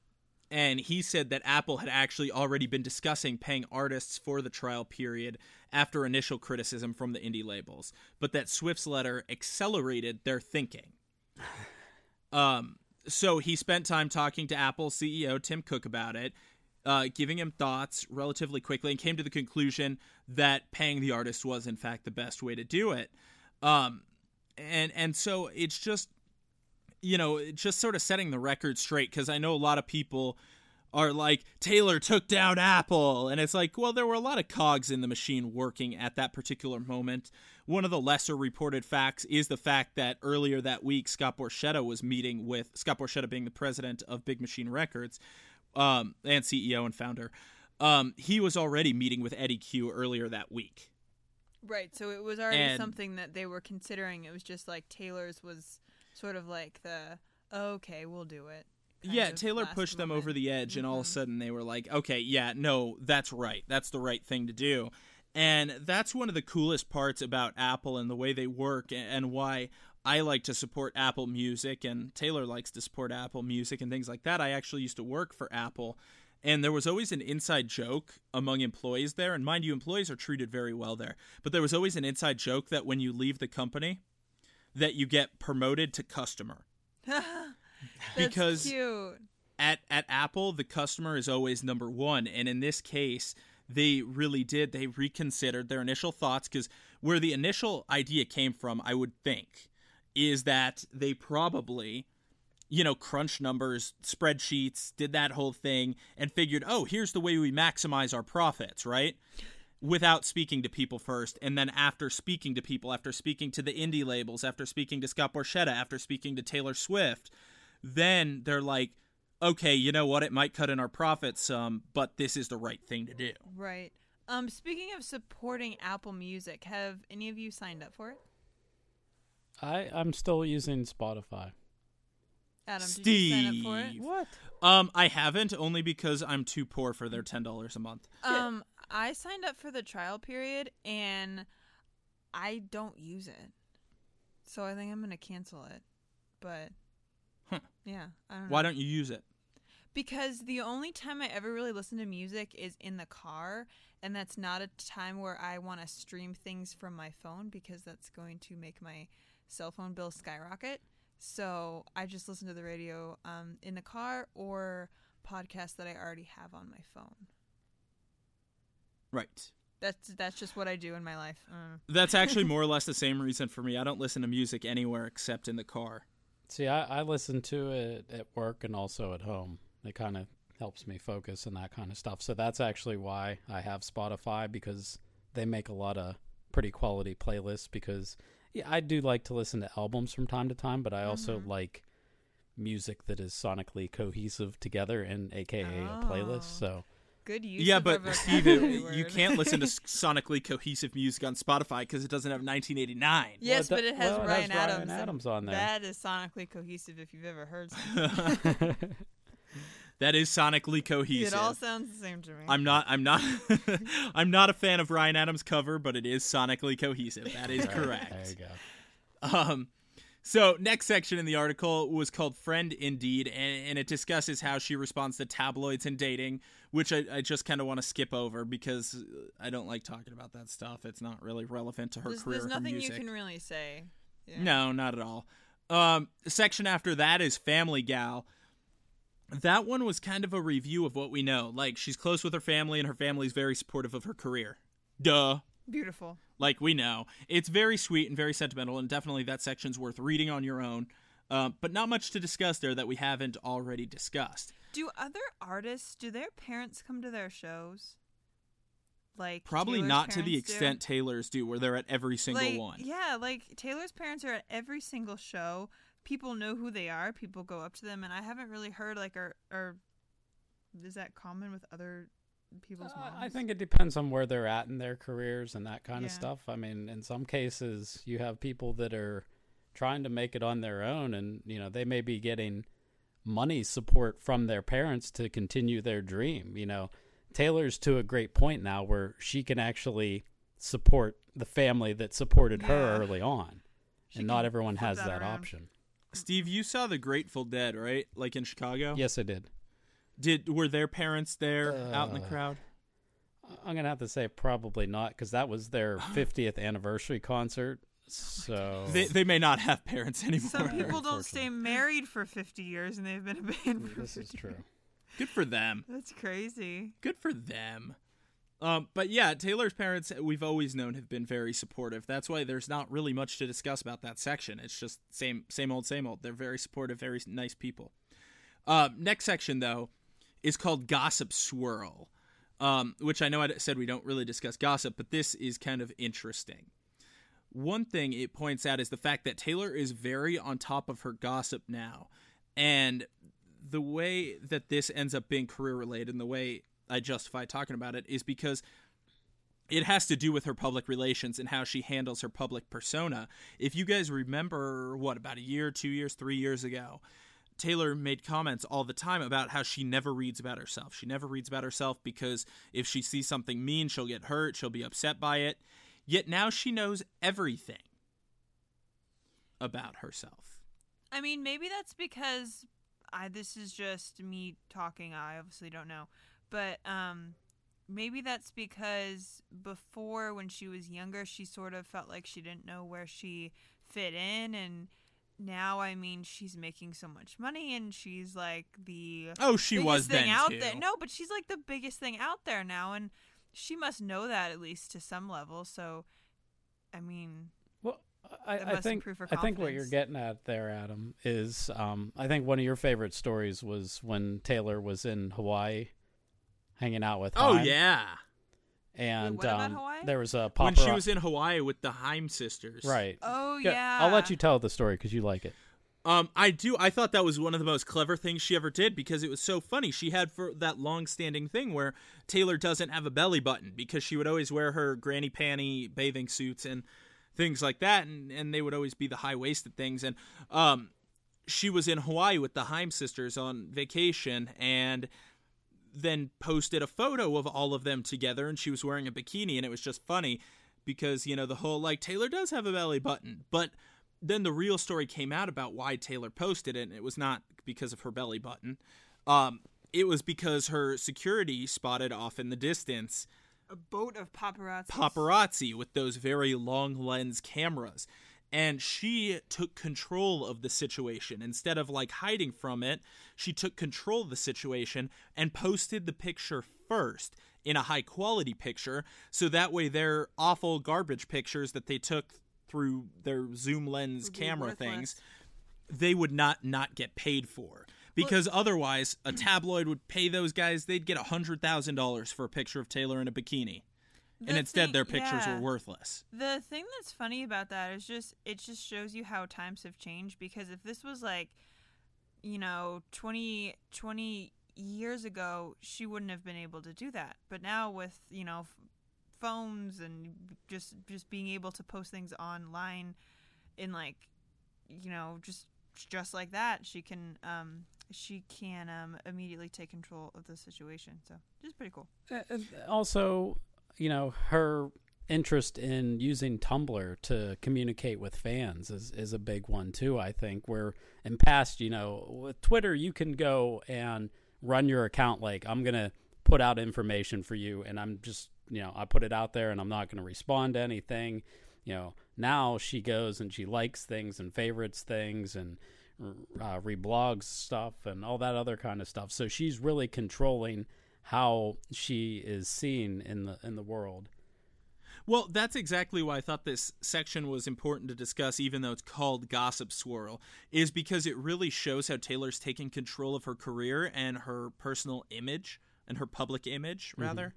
and he said that Apple had actually already been discussing paying artists for the trial period after initial criticism from the indie labels, but that Swift's letter accelerated their thinking. <sighs> Um, so he spent time talking to Apple CEO Tim Cook about it, uh, giving him thoughts relatively quickly, and came to the conclusion that paying the artist was in fact the best way to do it. Um, and and so it's just you know just sort of setting the record straight because I know a lot of people are like Taylor took down Apple and it's like well there were a lot of cogs in the machine working at that particular moment. One of the lesser reported facts is the fact that earlier that week Scott Borchetta was meeting with Scott Borchetta being the president of Big Machine Records um, and CEO and founder. Um, he was already meeting with Eddy Cue earlier that week. Right. So it was already And- something that they were considering. It was just like Taylor's was sort of like the okay, we'll do it. yeah, Taylor pushed them moment. over the edge, and all of a Mhm. sudden they were like, okay, yeah, no, that's right. That's the right thing to do. And that's one of the coolest parts about Apple and the way they work, and why I like to support Apple Music, and Taylor likes to support Apple Music and things like that. I actually used to work for Apple. And there was always an inside joke among employees there. And mind you, employees are treated very well there. But there was always an inside joke that when you leave the company, that you get promoted to customer. <laughs> That's because- cute. at at Apple, the customer is always number one, and in this case, they really did. They reconsidered their initial thoughts because where the initial idea came from, I would think, is that they probably you know, crunch numbers, spreadsheets, did that whole thing, and figured, oh, here's the way we maximize our profits, right? Without speaking to people first. And then after speaking to people, after speaking to the indie labels, after speaking to Scott Borchetta, after speaking to Taylor Swift, then they're like, okay, you know what? It might cut in our profits some, but this is the right thing to do. Right. Um, speaking of supporting Apple Music, have any of you signed up for it? I I'm still using Spotify. Adam, did you sign up for it? Steve. What? Um, I haven't only because I'm too poor for their ten dollars a month. Um, I signed up for the trial period and I don't use it, so I think I'm gonna cancel it. But Huh. yeah, I don't know. Why don't you use it? Because the only time I ever really listen to music is in the car, and that's not a time where I want to stream things from my phone because that's going to make my cell phone bill skyrocket. So I just listen to the radio um, in the car or podcasts that I already have on my phone. Right. That's that's just what I do in my life. Uh, That's actually <laughs> more or less the same reason for me. I don't listen to music anywhere except in the car. See, I, I listen to it at work and also at home. It kind of helps me focus and that kind of stuff. So that's actually why I have Spotify because they make a lot of pretty quality playlists. Because yeah, I do like to listen to albums from time to time, but I also Mhm. like music that is sonically cohesive together and AKA a Oh. playlist. So good use. yeah, of but Steve, you can't listen to sonically cohesive music on Spotify because it doesn't have 1989. Yes, Well, but it has well, Ryan Ryan Adams. and Adams on there. That is sonically cohesive if you've ever heard <laughs> <laughs> that is sonically cohesive. it all sounds the same to me. I'm not. I'm not. <laughs> I'm not a fan of Ryan Adams' cover, but it is sonically cohesive. That is Right, correct. There you go. Um, so next section in the article was called "Friend Indeed," and, and it discusses how she responds to tabloids and dating, which I, I just kind of want to skip over because I don't like talking about that stuff. It's not really relevant to her there's, career. there's nothing you can really say. Yeah. No, not at all. Um, section after that is Family Gal. That one was kind of a review of what we know. Like she's close with her family, and her family's very supportive of her career. Duh. Beautiful. Like we know, it's very sweet and very sentimental, and definitely that section's worth reading on your own. Um, but not much to discuss there that we haven't already discussed. Do other artists do their parents come to their shows? Like Probably Taylor's not to the parents do? extent Taylor's do, where they're at every single like, one. Yeah, like Taylor's parents are at every single show. People know who they are. People go up to them, and I haven't really heard like or or is that common with other people's Uh, moms? I think it depends on where they're at in their careers and that kind of stuff. I mean, in some cases, you have people that are trying to make it on their own, and you know they may be getting money support from their parents to continue their dream. You know, Taylor's to a great point now where she can actually support the family that supported her early on, She and not everyone has that that option. Steve, you saw the Grateful Dead, right? Like in Chicago. Yes, I did. Did were their parents there out in the Uh, crowd? I'm gonna have to say probably not because that was their <gasps> 50th anniversary concert. So They they may not have parents <laughs> anymore. Some people don't stay married for 50 years and they've been a band for this is 50 true. Good for them. That's crazy. Good for them. Um, but yeah, Taylor's parents we've always known have been very supportive. That's why there's not really much to discuss about that section. It's just same same old same old. They're very supportive, very nice people. Uh, next section though is called Gossip Swirl, um, which I know I said we don't really discuss gossip, but this is kind of interesting. One thing it points out is the fact that Taylor is very on top of her gossip now, and the way that this ends up being career related and the way I justify talking about it is because it has to do with her public relations and how she handles her public persona. If you guys remember, what, about a year, two years, three years ago, Taylor made comments all the time about how she never reads about herself. She never reads about herself because if she sees something mean, she'll get hurt, she'll be upset by it. Yet now she knows everything about herself. I mean, maybe that's because I this is just me talking. I obviously don't know. But um maybe that's because before when she was younger, she sort of felt like she didn't know where she fit in and now I mean she's making so much money and she's like the Oh, she biggest was thing then out too. there. No, but she's like the biggest thing out there now and she must know that at least to some level. So I mean, Well, I, I think I think what you're getting at there, Adam, is um, I think one of your favorite stories was when Taylor was in Hawaii, hanging out with. Oh Haim, yeah, and what um, Hawaii? there was a when she was in Hawaii with the Haim sisters. right. oh Go- yeah. I'll let you tell the story because you like it. Um, I do. I thought that was one of the most clever things she ever did because it was so funny. She had for that long-standing thing where Taylor doesn't have a belly button because she would always wear her granny panty bathing suits and things like that, and and they would always be the high-waisted things. And um, she was in Hawaii with the Haim sisters on vacation, and then posted a photo of all of them together, and she was wearing a bikini, and it was just funny because you know the whole like Taylor does have a belly button, but then the real story came out about why Taylor posted it, and it was not because of her belly button. Um, it was because her security spotted off in the distance a boat of paparazzi. paparazzi with those very long lens cameras. And she took control of the situation. Instead of like hiding from it, she took control of the situation and posted the picture first in a high quality picture. So that way, their awful garbage pictures that they took through their zoom lens camera worthless. things, they would not not get paid for. Because otherwise, a tabloid would pay those guys. They'd get a hundred thousand dollars for a picture of Taylor in a bikini and instead thing- their pictures yeah. were worthless. The thing that's funny about that is just it just shows you how times have changed because if this was like you know 20 20 years ago she wouldn't have been able to do that. But now with, you know, phones and just just being able to post things online in like you know, just just like that, she can um she can um immediately take control of the situation. So, just pretty cool. Uh, uh, also, you know, her interest in using Tumblr to communicate with fans is, is a big one too, I think. Where in past, you know, with Twitter you can go and run your account like I'm gonna put out information for you and I'm just you know, I put it out there and I'm not gonna respond to anything. You know, now she goes and she likes things and favorites things and uh, reblogs stuff and all that other kind of stuff. So she's really controlling how she is seen in the in the world. Well, that's exactly why I thought this section was important to discuss, even though it's called Gossip Swirl, is because it really shows how Taylor's taking control of her career and her personal image and her public image, rather.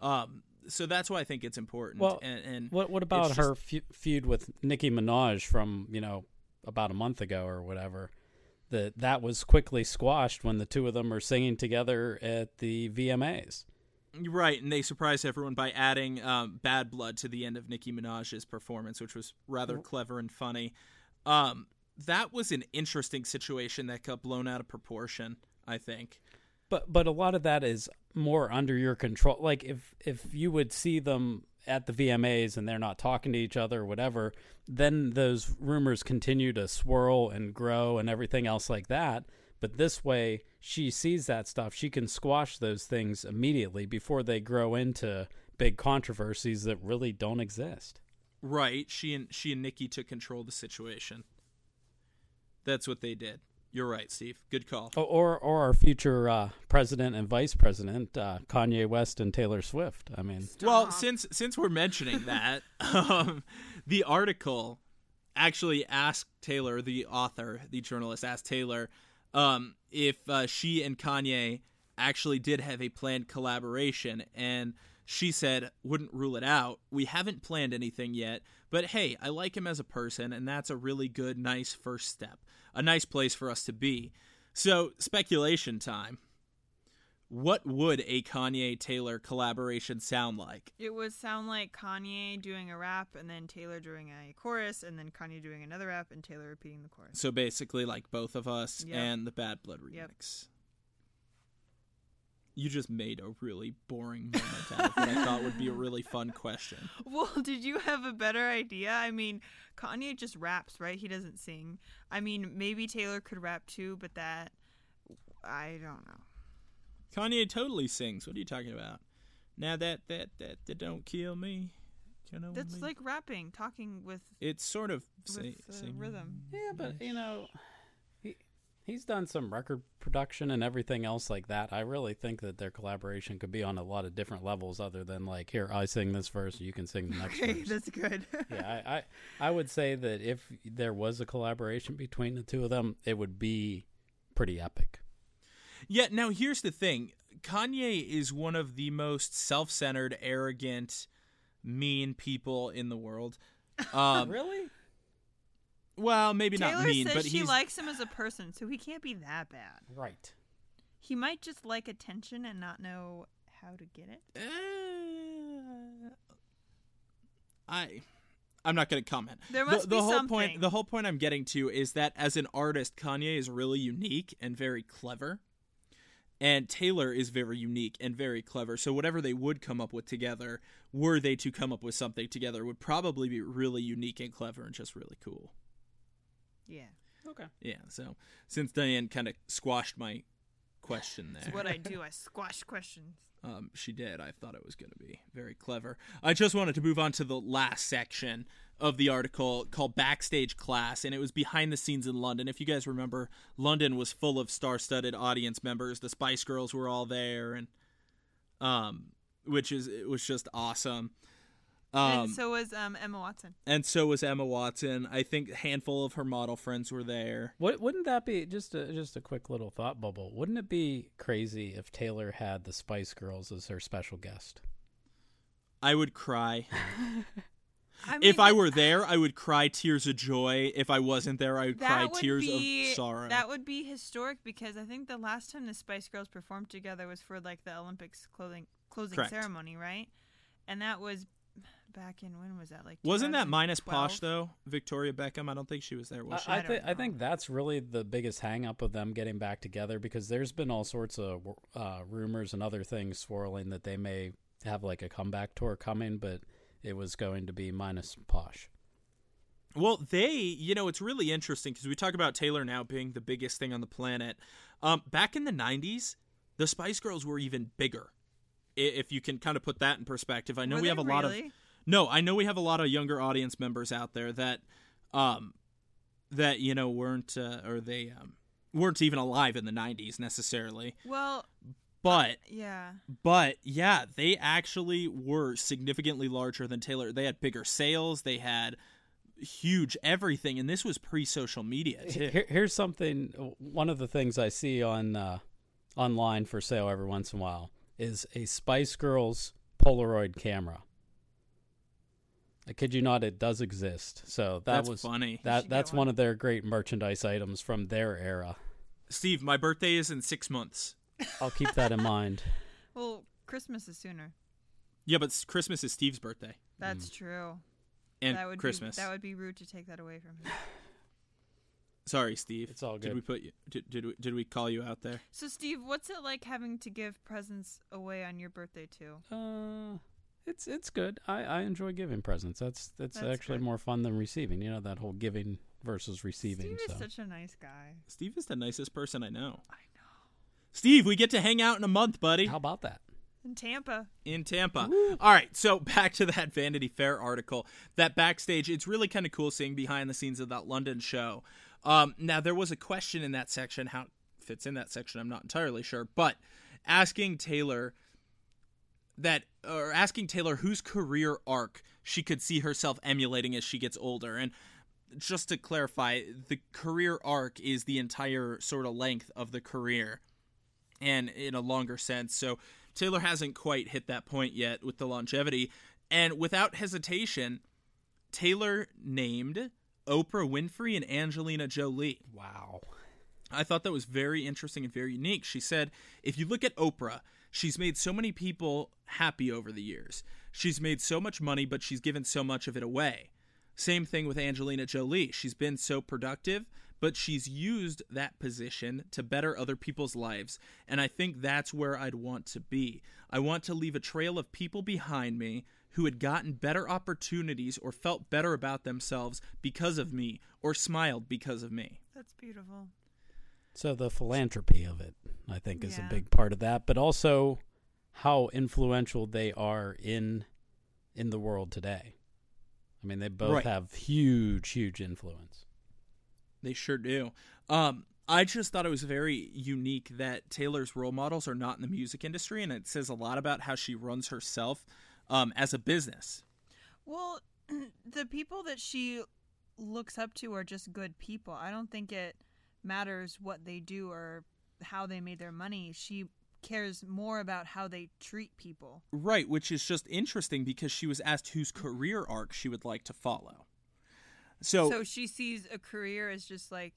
Um, so that's why I think it's important. Well, and, and What what about her fe- feud with Nicki Minaj from you know about a month ago or whatever? That that was quickly squashed when the two of them are singing together at the VMAs. Right, and they surprised everyone by adding um, "Bad Blood" to the end of Nicki Minaj's performance, which was rather clever and funny. Um, that was an interesting situation that got blown out of proportion. I think. But but a lot of that is more under your control. Like if if you would see them at the VMAs and they're not talking to each other or whatever, then those rumors continue to swirl and grow and everything else like that. But this way, she sees that stuff. She can squash those things immediately before they grow into big controversies that really don't exist. Right, she and she and Nicki took control of the situation. That's what they did. You're right, Steve. Good call. Or or, or our future uh, president and vice president, uh, Kanye West and Taylor Swift. I mean, Well, since since we're mentioning that, <laughs> um, the article actually asked Taylor, the author, the journalist, asked Taylor um, if uh, she and Kanye actually did have a planned collaboration, and she said wouldn't rule it out. We haven't planned anything yet, but hey, I like him as a person, and that's a really good, nice first step, a nice place for us to be. So, speculation time. What would a Kanye Taylor collaboration sound like? It would sound like Kanye doing a rap and then Taylor doing a chorus and then Kanye doing another rap and Taylor repeating the chorus. So basically, like both of us Yep. and the Bad Blood remix. Yep. You just made a really boring moment out of what I thought would be a really fun question. <laughs> Well, did you have a better idea? I mean, Kanye just raps, right? He doesn't sing. I mean, maybe Taylor could rap too, but that I don't know. Kanye totally sings. What are you talking about? Now that that that that don't kill me. You know, what I That's mean? like rapping, talking with it's sort of with sa- uh, rhythm. Yeah, but you know, he he's done some record production and everything else like that. I really think that their collaboration could be on a lot of different levels, other than like, here, I sing this verse, you can sing the <laughs> next Okay, verse. that's good. <laughs> yeah, I, I I would say that if there was a collaboration between the two of them, it would be pretty epic. Yeah, now here's the thing. Kanye is one of the most self-centered, arrogant, mean people in the world. <laughs> Um, really? Well, maybe Taylor not mean, says but she he's likes him as a person, so he can't be that bad. Right. He might just like attention and not know how to get it. Uh, I I'm not going to comment. There The- must the, be whole something. point the whole point I'm getting to is that as an artist Kanye is really unique and very clever. And Taylor is very unique and very clever. So whatever they would come up with together, were they to come up with something together, would probably be really unique and clever and just really cool. Yeah, Okay. Yeah. So since Diane kind of squashed my question there, that's what I do. <laughs> I squash questions. um, she did. I thought it was going to be very clever. I just wanted to move on to the last section of the article called Backstage Class, and it was behind the scenes in London. If you guys remember, London was full of star studded audience members. The Spice Girls were all there, and um, which is it was just awesome. Um, and so was um, Emma Watson. and so was Emma Watson. I think a handful of her model friends were there. What wouldn't that be just a just a quick little thought bubble? Wouldn't it be crazy if Taylor had the Spice Girls as her special guest? I would cry. <laughs> <laughs> I if I were there, I would cry tears of joy. If I wasn't there, I would cry would tears be, of sorrow. That would be historic because I think the last time the Spice Girls performed together was for like the Olympics clothing closing Correct. ceremony, right? And that was back in when was that? Like Wasn't that minus minus Posh though? Victoria Beckham. I don't think she was there. Was she? I, I, I I think that's really the biggest hang up of them getting back together because there's been all sorts of uh, rumors and other things swirling that they may have like a comeback tour coming, but it was going to be minus Posh. Well, they, you know, it's really interesting because we talk about Taylor now being the biggest thing on the planet. Um, back in the '90s, the Spice Girls were even bigger. If you can kind of put that in perspective, I know Were we have a lot of really? No, I know we have a lot of younger audience members out there that, um, that you know weren't uh, or they um, weren't even alive in the '90s necessarily, Well, but yeah. But yeah, they actually were significantly larger than Taylor. They had bigger sales, they had huge everything, and this was pre-social media too. Here, here's something. One of the things I see on uh, online for sale every once in a while is a Spice Girls Polaroid camera. I kid you not, it does exist. So that That's was funny. that that's one. one of their great merchandise items from their era. Steve, my birthday is in six months. I'll keep that in mind. <laughs> Well, Christmas is sooner. Yeah, but Christmas is Steve's birthday That's true. and that would Christmas. Be, that would be rude to take that away from him. <sighs> Sorry, Steve. It's all good. Did we put you? Did, did we did we call you out there? So, Steve, what's it like having to give presents away on your birthday too? Uh, it's it's good. I, I enjoy giving presents. That's that's, That's actually good. more fun than receiving. You know that whole giving versus receiving. Steve is such a nice guy. Steve is the nicest person I know. I know. Steve, we get to hang out in a month, buddy. how about that? In Tampa. in Tampa. All right, so <laughs> back to that Vanity Fair article. That backstage, it's really kind of cool seeing behind the scenes of that London show. Um, now there was a question in that section, how it fits in that section, I'm not entirely sure, but asking Taylor that or asking Taylor whose career arc she could see herself emulating as she gets older and just to clarify, the career arc is the entire sort of length of the career and in a longer sense. So Taylor hasn't quite hit that point yet with the longevity. And without hesitation, Taylor named Oprah Winfrey and Angelina Jolie. Wow. I thought that was very interesting and very unique. She said, if you look at Oprah, she's made so many people happy over the years. She's made so much money, but she's given so much of it away. Same thing with Angelina Jolie. She's been so productive, but she's used that position to better other people's lives. And I think that's where I'd want to be. I want to leave a trail of people behind me who had gotten better opportunities or felt better about themselves because of me or smiled because of me. That's beautiful. So the philanthropy of it, I think, is Yeah. a big part of that, but also how influential they are in in the world today. I mean, they both Right. have huge, huge influence. They sure do. Um, I just thought it was very unique that Taylor's role models are not in the music industry, and it says a lot about how she runs herself um, as a business. Well, <clears throat> the people that she looks up to are just good people. I don't think it matters what they do or how they made their money. She cares more about how they treat people. Right, which is just interesting because she was asked whose career arc she would like to follow. So, So she sees a career as just like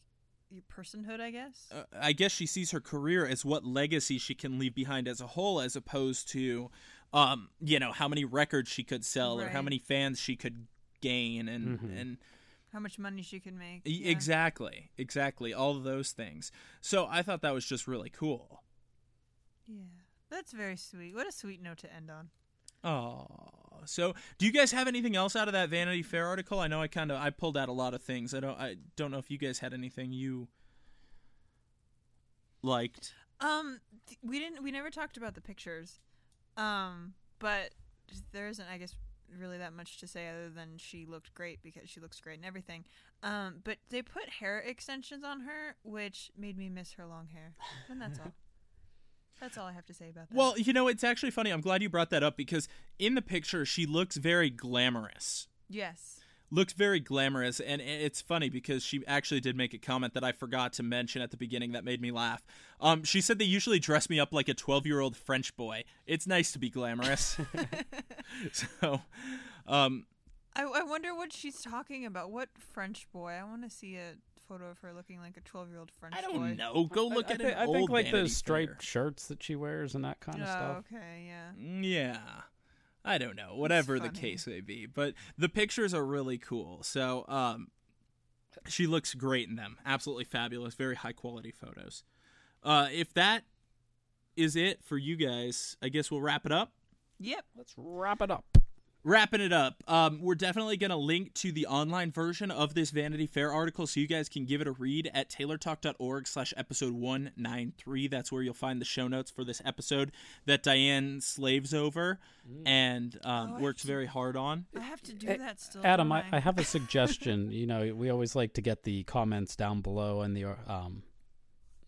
your personhood, I guess. uh, I guess she sees her career as what legacy she can leave behind as a whole, as opposed to, um, you know, how many records she could sell or how many fans she could gain, and Mhm. and how much money she can make. Yeah. Exactly, exactly, all of those things. So I thought that was just really cool. Yeah. That's very sweet. What a sweet note to end on. Oh, so do you guys have anything else out of that Vanity Fair article? I know I kind of I pulled out a lot of things. I don't I don't know if you guys had anything you liked. Um, th- we didn't. We never talked about the pictures. Um, but there isn't, I guess, really that much to say other than she looked great because she looks great and everything. Um, but they put hair extensions on her, which made me miss her long hair, and that's all. <laughs> That's all I have to say about that. Well, you know, it's actually funny. I'm glad you brought that up because in the picture she looks very glamorous. yes. Looked very glamorous, and it's funny because she actually did make a comment that I forgot to mention at the beginning that made me laugh. Um, she said they usually dress me up like a 12 year old French boy. It's nice to be glamorous. <laughs> <laughs> so, um, I, I wonder what she's talking about. What French boy? I want to see a photo of her looking like a twelve-year-old French boy. I boy. don't know. Go look I, at I, an I old think like Vanity those striped shirts that she wears and that kind of oh, stuff. okay, yeah. Mm, Yeah. I don't know. Whatever the case may be. But the pictures are really cool. So, um she looks great in them. Absolutely fabulous. Very high quality photos. Uh if that is it for you guys, I guess we'll wrap it up. Yep. Let's wrap it up. Wrapping it up, um, we're definitely going to link to the online version of this Vanity Fair article so you guys can give it a read at taylortalk.org slash episode 193. That's where you'll find the show notes for this episode that Diane slaves over and um, Oh, works see. very hard on. I have to do that still. Adam, I, I have a <laughs> suggestion. you know, we always like to get the comments down below and the um.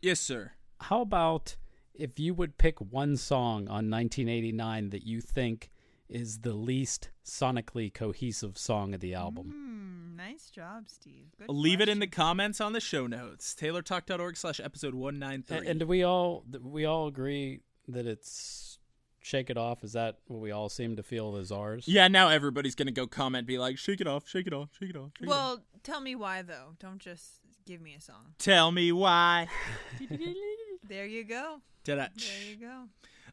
Yes, sir. How about if you would pick one song on 1989 that you think is the least sonically cohesive song of the album? Hmm, nice job, Steve. Good Leave it in the comments on the show notes. taylortalk.org slash episode A- 193. And do we all we all agree that it's "Shake It Off"? Is that what we all seem to feel is ours? yeah, now everybody's going to go comment, be like, shake it off, shake it off, shake it off. Shake it off. Well, tell me why though. Don't just give me a song. Tell me why. <laughs> There you go. Ta-da. There you go.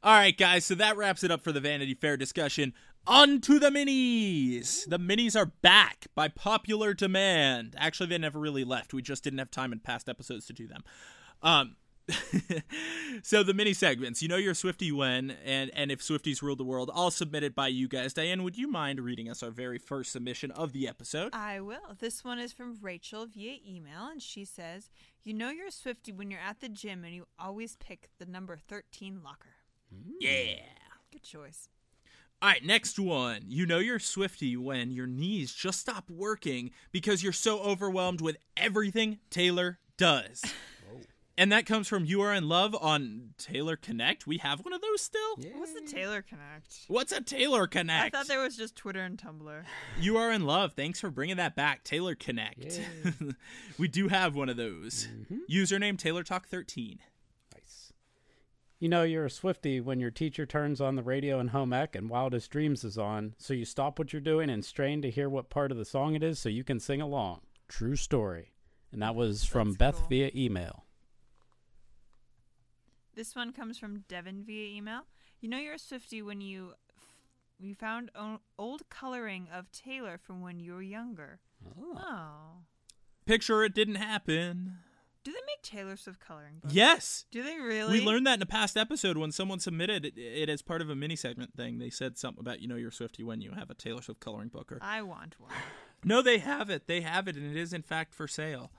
All right, guys, so that wraps it up for the Vanity Fair discussion. On to the minis. The minis are back by popular demand. Actually, they never really left. We just didn't have time in past episodes to do them. Um, <laughs> so the mini segments, you know your Swifty when, and and if Swifties ruled the world, all submitted by you guys. Diane, would you mind reading us our very first submission of the episode? I will. This one is from Rachel via email, and she says, "You know you're Swifty when you're at the gym and you always pick the number 13 locker. Yeah. Good choice. All right, next one. You know you're Swifty when your knees just stop working because you're so overwhelmed with everything Taylor does. <laughs> And that comes from You Are in Love on Taylor Connect. We have one of those still? What's the Taylor Connect? What's a Taylor Connect? I thought there was just Twitter and Tumblr. <sighs> you Are in Love. Thanks for bringing that back. Taylor Connect. <laughs> we do have one of those. Username Taylor Talk 13. Nice. You know you're a Swifty when your teacher turns on the radio in home ec and Wildest Dreams is on, so you stop what you're doing and strain to hear what part of the song it is so you can sing along. True story. And that was from That's Beth cool. via email. This one comes from Devin via email. You know you're a Swifty when you you found o- old coloring of Taylor from when you were younger. Ah. Oh. Picture it didn't happen. Do they make Taylor Swift coloring books? Yes. Do they really? We learned that in a past episode when someone submitted it, it as part of a mini segment thing. They said something about you know you're Swifty when you have a Taylor Swift coloring book. Or I want one. <sighs> no, they have it. They have it, and it is in fact for sale.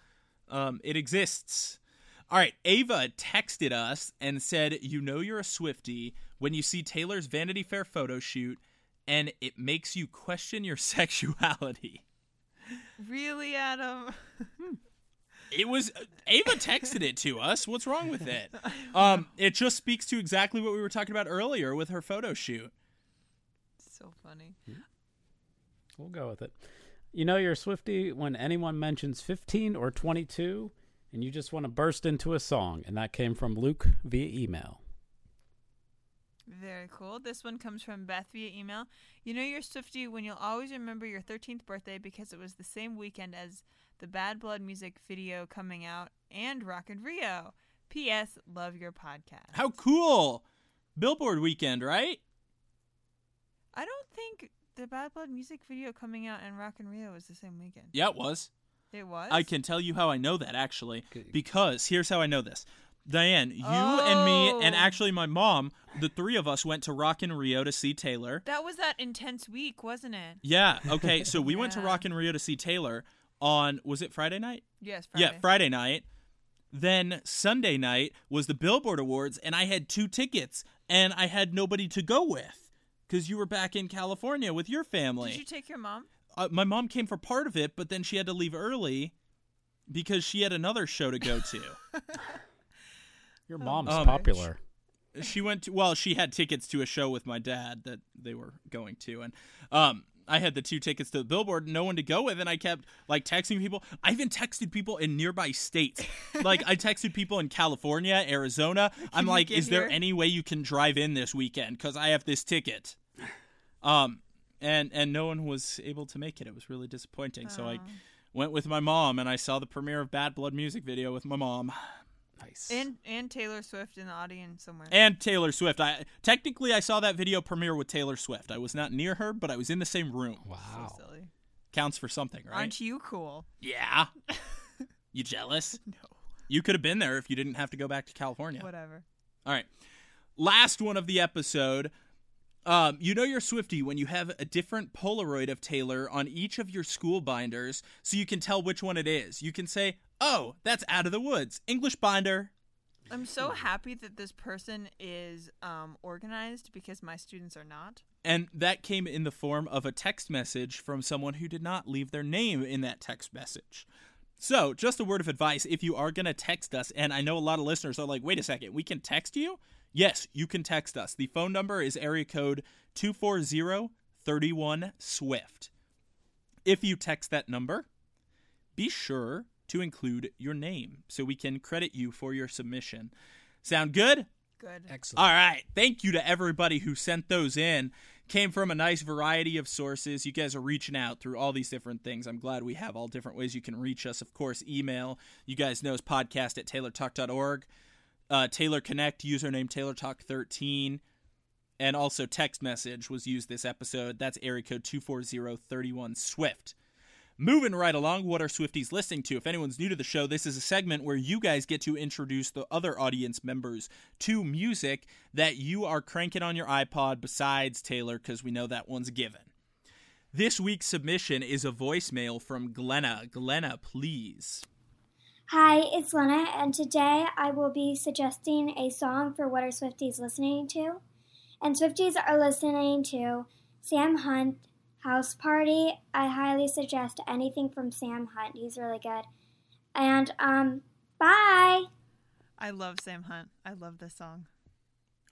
Um, it exists. All right, Ava texted us and said, "You know you're a Swifty when you see Taylor's Vanity Fair photo shoot and it makes you question your <laughs> sexuality. Really, Adam? It was Ava texted it to us. What's wrong with it? Um, it just speaks to exactly what we were talking about earlier with her photo shoot. so funny. We'll go with it. You know you're a Swifty when anyone mentions 15 or 22, and you just want to burst into a song, and that came from Luke via email. Very cool. This one comes from Beth via email. You know you're Swifty when you'll always remember your 13th birthday because it was the same weekend as the Bad Blood music video coming out and Rock in Rio. P.S. Love your podcast. How cool! Billboard weekend, right? I don't think the Bad Blood music video coming out and Rock in Rio was the same weekend. Yeah, it was. It was. I can tell you how I know that actually, because here's how I know this. Diane, you and Oh. me, and actually my mom, the three of us went to Rock in Rio to see Taylor. That was that intense week, wasn't it? Yeah. Okay. So we went to Yeah. Rock in Rio to see Taylor on was it Friday night? Yes. Friday. Yeah, Friday night. Then Sunday night was the Billboard Awards, and I had two tickets, and I had nobody to go with because you were back in California with your family. Did you take your mom? uh, my mom came for part of it, but then she had to leave early because she had another show to go to. <laughs> Your mom's Um, popular. she went to well, she had tickets to a show with my dad that they were going to, and um, I had the two tickets to the Billboard, no one to go with, and I kept like texting people. I even texted people in nearby states. <laughs> like I texted people in California, Arizona. I'm like, get is there any way you can drive in this weekend? Because I have this ticket. Um, and and no one was able to make it. It was really disappointing. So I went with my mom, and I saw the premiere of Bad Blood music video with my mom. Nice. And and Taylor Swift in the audience somewhere. and Taylor Swift. I technically I saw that video premiere with Taylor Swift. I was not near her, but I was in the same room. wow. so silly. Counts for something, right? Aren't you cool? Yeah. <laughs> you jealous? No. You could have been there if you didn't have to go back to California. Whatever. All right. Last one of the episode. Um, you know you're Swifty when you have a different Polaroid of Taylor on each of your school binders so you can tell which one it is. You can say, oh, that's Out of the Woods. English binder. I'm so happy that this person is um, organized because my students are not. And that came in the form of a text message from someone who did not leave their name in that text message. So, just a word of advice if you are going to text us, and I know a lot of listeners are like, wait a second, we can text you? Yes, you can text us. The phone number is area code 240 31 SWIFT. If you text that number, be sure to include your name so we can credit you for your submission. Sound good? Good. Excellent. All right. Thank you to everybody who sent those in. Came from a nice variety of sources. You guys are reaching out through all these different things. I'm glad we have all different ways you can reach us. Of course, email. You guys know is podcast at taylortalk.org. Uh, Taylor Connect, username TaylorTalk13. And also text message was used this episode. That's area code 24031 Swift. Moving right along, what are Swifties listening to? If anyone's new to the show, this is a segment where you guys get to introduce the other audience members to music that you are cranking on your iPod besides Taylor, because we know that one's given. This week's submission is a voicemail from Glenna. Glenna, please. Hi, it's Lena, and today I will be suggesting a song for what are Swifties listening to. And Swifties are listening to Sam Hunt, House Party. I highly suggest anything from Sam Hunt. He's really good. And um, bye. I love Sam Hunt. I love this song.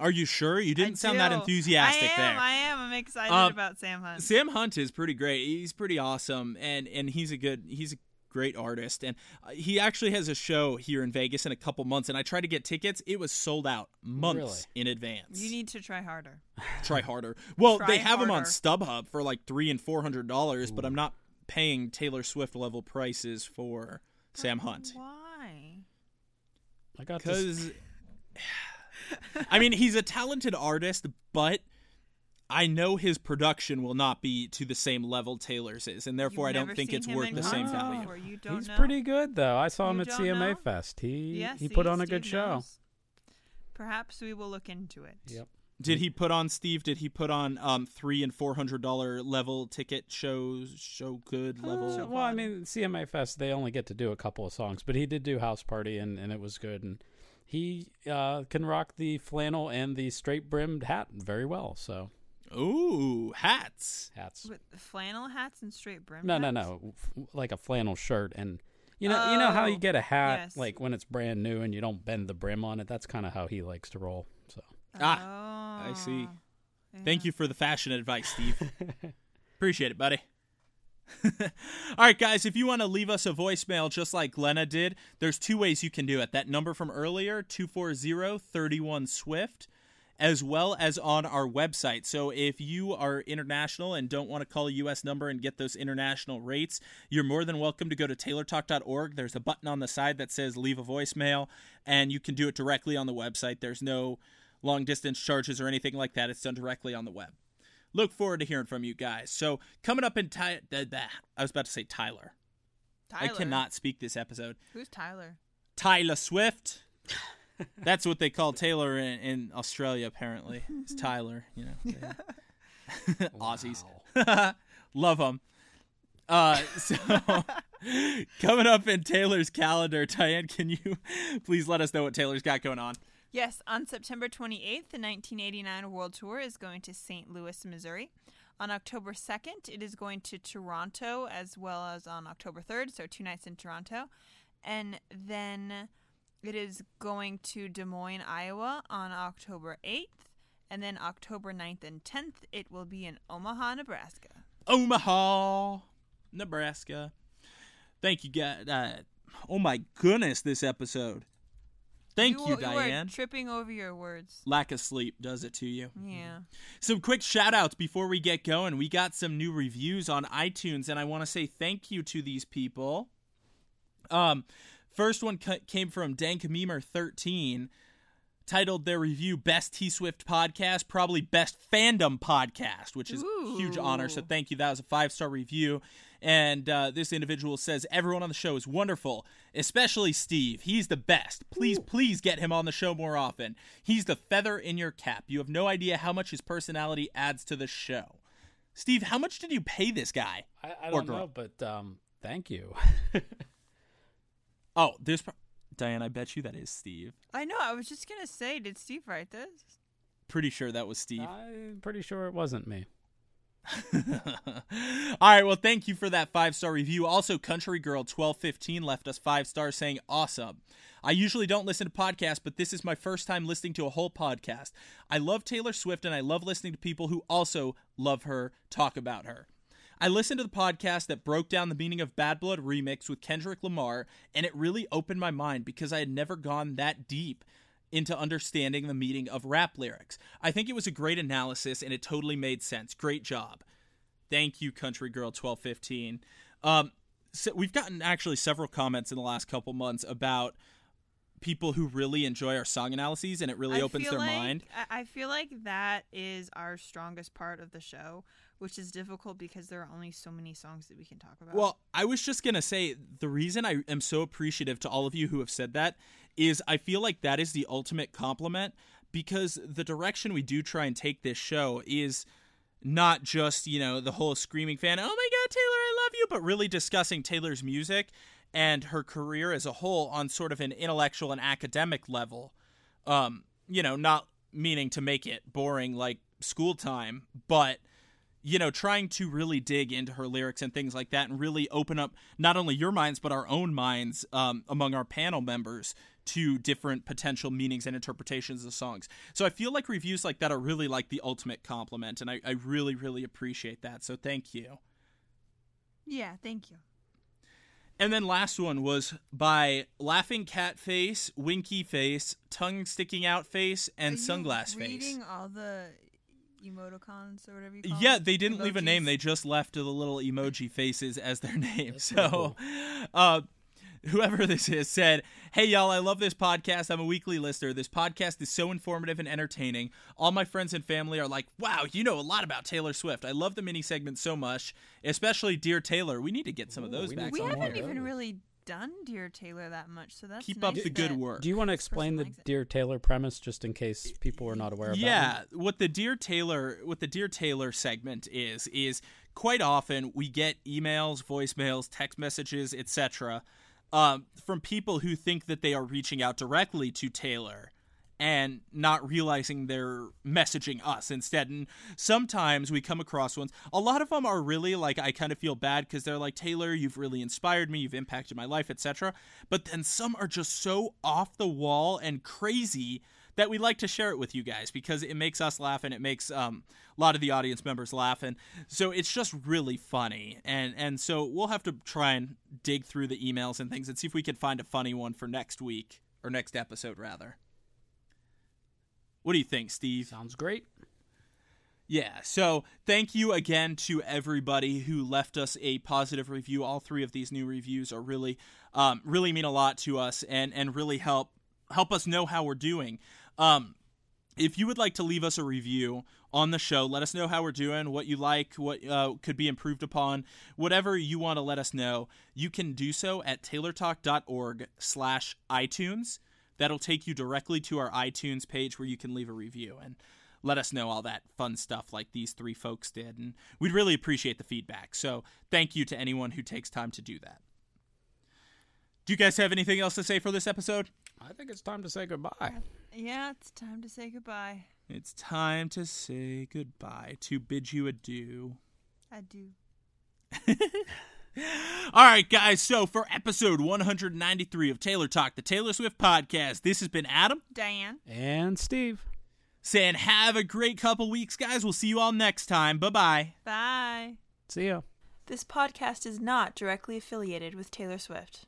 Are you sure? You didn't I sound that enthusiastic I am, there. I am. I'm excited Um, about Sam Hunt. Sam Hunt is pretty great. He's pretty awesome, and and he's a good he's a great artist. And uh, he actually has a show here in Vegas in a couple months. And I tried to get tickets; it was sold out months Really? in advance. you need to try harder. <laughs> try harder. Well, Try they have them on. StubHub for like three and four hundred dollars, but I'm not paying Taylor Swift level prices for Sam Hunt Why? I got this. because <sighs> I mean he's a talented artist, but. I know his production will not be to the same level Taylor's is, and therefore You've I don't think it's worth the same value. You don't He's know? pretty good though. I saw him at CMA know? Fest. He Yeah, he see, put on a good show. knows. Perhaps we will look into it. Yep. Did he put on Steve? Did he put on um three and four hundred dollar level ticket shows? Show good level. Uh, well, I mean, CMA Fest they only get to do a couple of songs, but he did do House Party and, and it was good. And he uh, can rock the flannel and the straight brimmed hat very well. So Ooh, hats. hats. With flannel hats and straight brim. No, no, hats? no, f- like a flannel shirt, and you know, you know how you Oh, get a hat yes. like when it's brand new and you don't bend the brim on it. That's kind of how he likes to roll. So Ah, I see. Oh, Thank you for the fashion advice, Steve. <laughs> Appreciate it, buddy. <laughs> All right, guys, if you want to leave us a voicemail just like Glenna did, there's two ways you can do it. That number from earlier, 240-31-SWIFT, as well as on our website. So if you are international and don't want to call a US number and get those international rates, you're more than welcome to go to taylortalk.org. There's a button on the side that says leave a voicemail, and you can do it directly on the website. There's no long distance charges or anything like that. It's done directly on the web. Look forward to hearing from you guys. So coming up in Ty- I was about to say Tyler. Tyler. I cannot speak this episode. Who's Tyler? Tyler Swift. That's what they call Taylor in, in Australia. Apparently, it's Tyler. You know, <laughs> they- <laughs> Aussies. <laughs> Love them. Uh, so coming up in Taylor's calendar, Diane, can you please let us know what Taylor's got going on? Yes, on September 28th, the 1989 World Tour is going to St. Louis, Missouri. On October 2nd, it is going to Toronto, as well as on October 3rd, so two nights in Toronto. And then it is going to Des Moines, Iowa on October 8th. And then October 9th and 10th, it will be in Omaha, Nebraska. Omaha, Nebraska. Thank you, guys. Uh, oh my goodness, this episode. Thank you, you Diane. are tripping over your words. Lack of sleep does it to you. Yeah. Some quick shout outs before we get going. We got some new reviews on iTunes, and I want to say thank you to these people. Um, first one ca- came from Dankmemer13, titled their review Best T Swift Podcast, probably Best Fandom Podcast, which is a huge honor. So thank you. That was a five star review. And uh, this individual says, Everyone on the show is wonderful, especially Steve. He's the best. Please, please get him on the show more often. He's the feather in your cap. You have no idea how much his personality adds to the show. Steve, how much did you pay this guy? I, I Or don't girl. know, but um, thank you. <laughs> Oh, there's. pro- Diane, I bet you that is Steve. I know. I was just going to say, did Steve write this? Pretty sure that was Steve. I'm pretty sure it wasn't me. <laughs> All right, well, thank you for that five star review. Also, Country Girl twelve fifteen left us five stars saying awesome. I usually don't listen to podcasts, but this is my first time listening to a whole podcast. I love Taylor Swift, and I love listening to people who also love her talk about her. I listened to the podcast that broke down the meaning of Bad Blood remix with Kendrick Lamar, and it really opened my mind because I had never gone that deep into understanding the meaning of rap lyrics. I think it was a great analysis and it totally made sense. Great job. Thank you, Country Girl 1215. Um, so we've gotten actually several comments in the last couple months about people who really enjoy our song analyses and it really I opens their like, mind. I I feel like that is our strongest part of the show, which is difficult because there are only so many songs that we can talk about. Well, I was just going to say the reason I am so appreciative to all of you who have said that is I feel like that is the ultimate compliment because the direction we do try and take this show is not just, you know, the whole screaming fan, oh my God, Taylor, I love you, but really discussing Taylor's music and her career as a whole on sort of an intellectual and academic level. Um, you know, not meaning to make it boring like school time, but you know, trying to really dig into her lyrics and things like that and really open up not only your minds, but our own minds um, among our panel members to different potential meanings and interpretations of songs. So I feel like reviews like that are really like the ultimate compliment, and I, I really, really appreciate that. So thank you. yeah, thank you. And then last one was by Laughing Cat Face, Winky Face, Tongue Sticking Out Face, and Sunglass Face. Reading all the emoticons or whatever you call Yeah, they didn't leave a name. They just left the little emoji faces as their <laughs> name. That's so, cool. uh, whoever <laughs> this is said, "Hey y'all, I love this podcast. I'm a weekly listener. This podcast is so informative and entertaining. All my friends and family are like, "Wow, you know a lot about Taylor Swift. I love the mini segments so much, especially Dear Taylor. We need to get some of those back. we haven't here. even really done Dear Taylor that much, so that's Keep nice up the good work." Do you want to explain the. Dear Taylor premise just in case people are not aware about it? yeah, it? what the Dear Taylor what the Dear Taylor segment is is quite often we get emails, voicemails, text messages, etc. Um, from people who think that they are reaching out directly to Taylor and not realizing they're messaging us instead. And sometimes we come across ones. A lot of them are really like I kind of feel bad because they're like Taylor, you've really inspired me, you've impacted my life, etc. But then some are just so off the wall and crazy that we like to share it with you guys because it makes us laugh and it makes um, a lot of the audience members laugh and so it's just really funny and and so we'll have to try and dig through the emails and things and see if we can find a funny one for next week or next episode rather what do you think steve Sounds great. yeah, so thank you again to everybody who left us a positive review. All three of these new reviews are really, um, really mean a lot to us and and really help help us know how we're doing. Um, if you would like to leave us a review on the show, let us know how we're doing, what you like, what uh, could be improved upon, whatever you want to let us know. You can do so at taylortalk.org slash iTunes. That'll take you directly to our iTunes page where you can leave a review and let us know all that fun stuff like these three folks did. And we'd really appreciate the feedback. So thank you to anyone who takes time to do that. Do you guys have anything else to say for this episode? I think it's time to say goodbye. Yeah, it's time to say goodbye. It's time to say goodbye, to bid you adieu. I do. <laughs> All right, guys. So for episode 193 of Taylor Talk, the Taylor Swift podcast, this has been Adam Diane. And Steve. saying, have a great couple weeks, guys. We'll see you all next time. Bye bye. Bye. See ya. This podcast is not directly affiliated with Taylor Swift.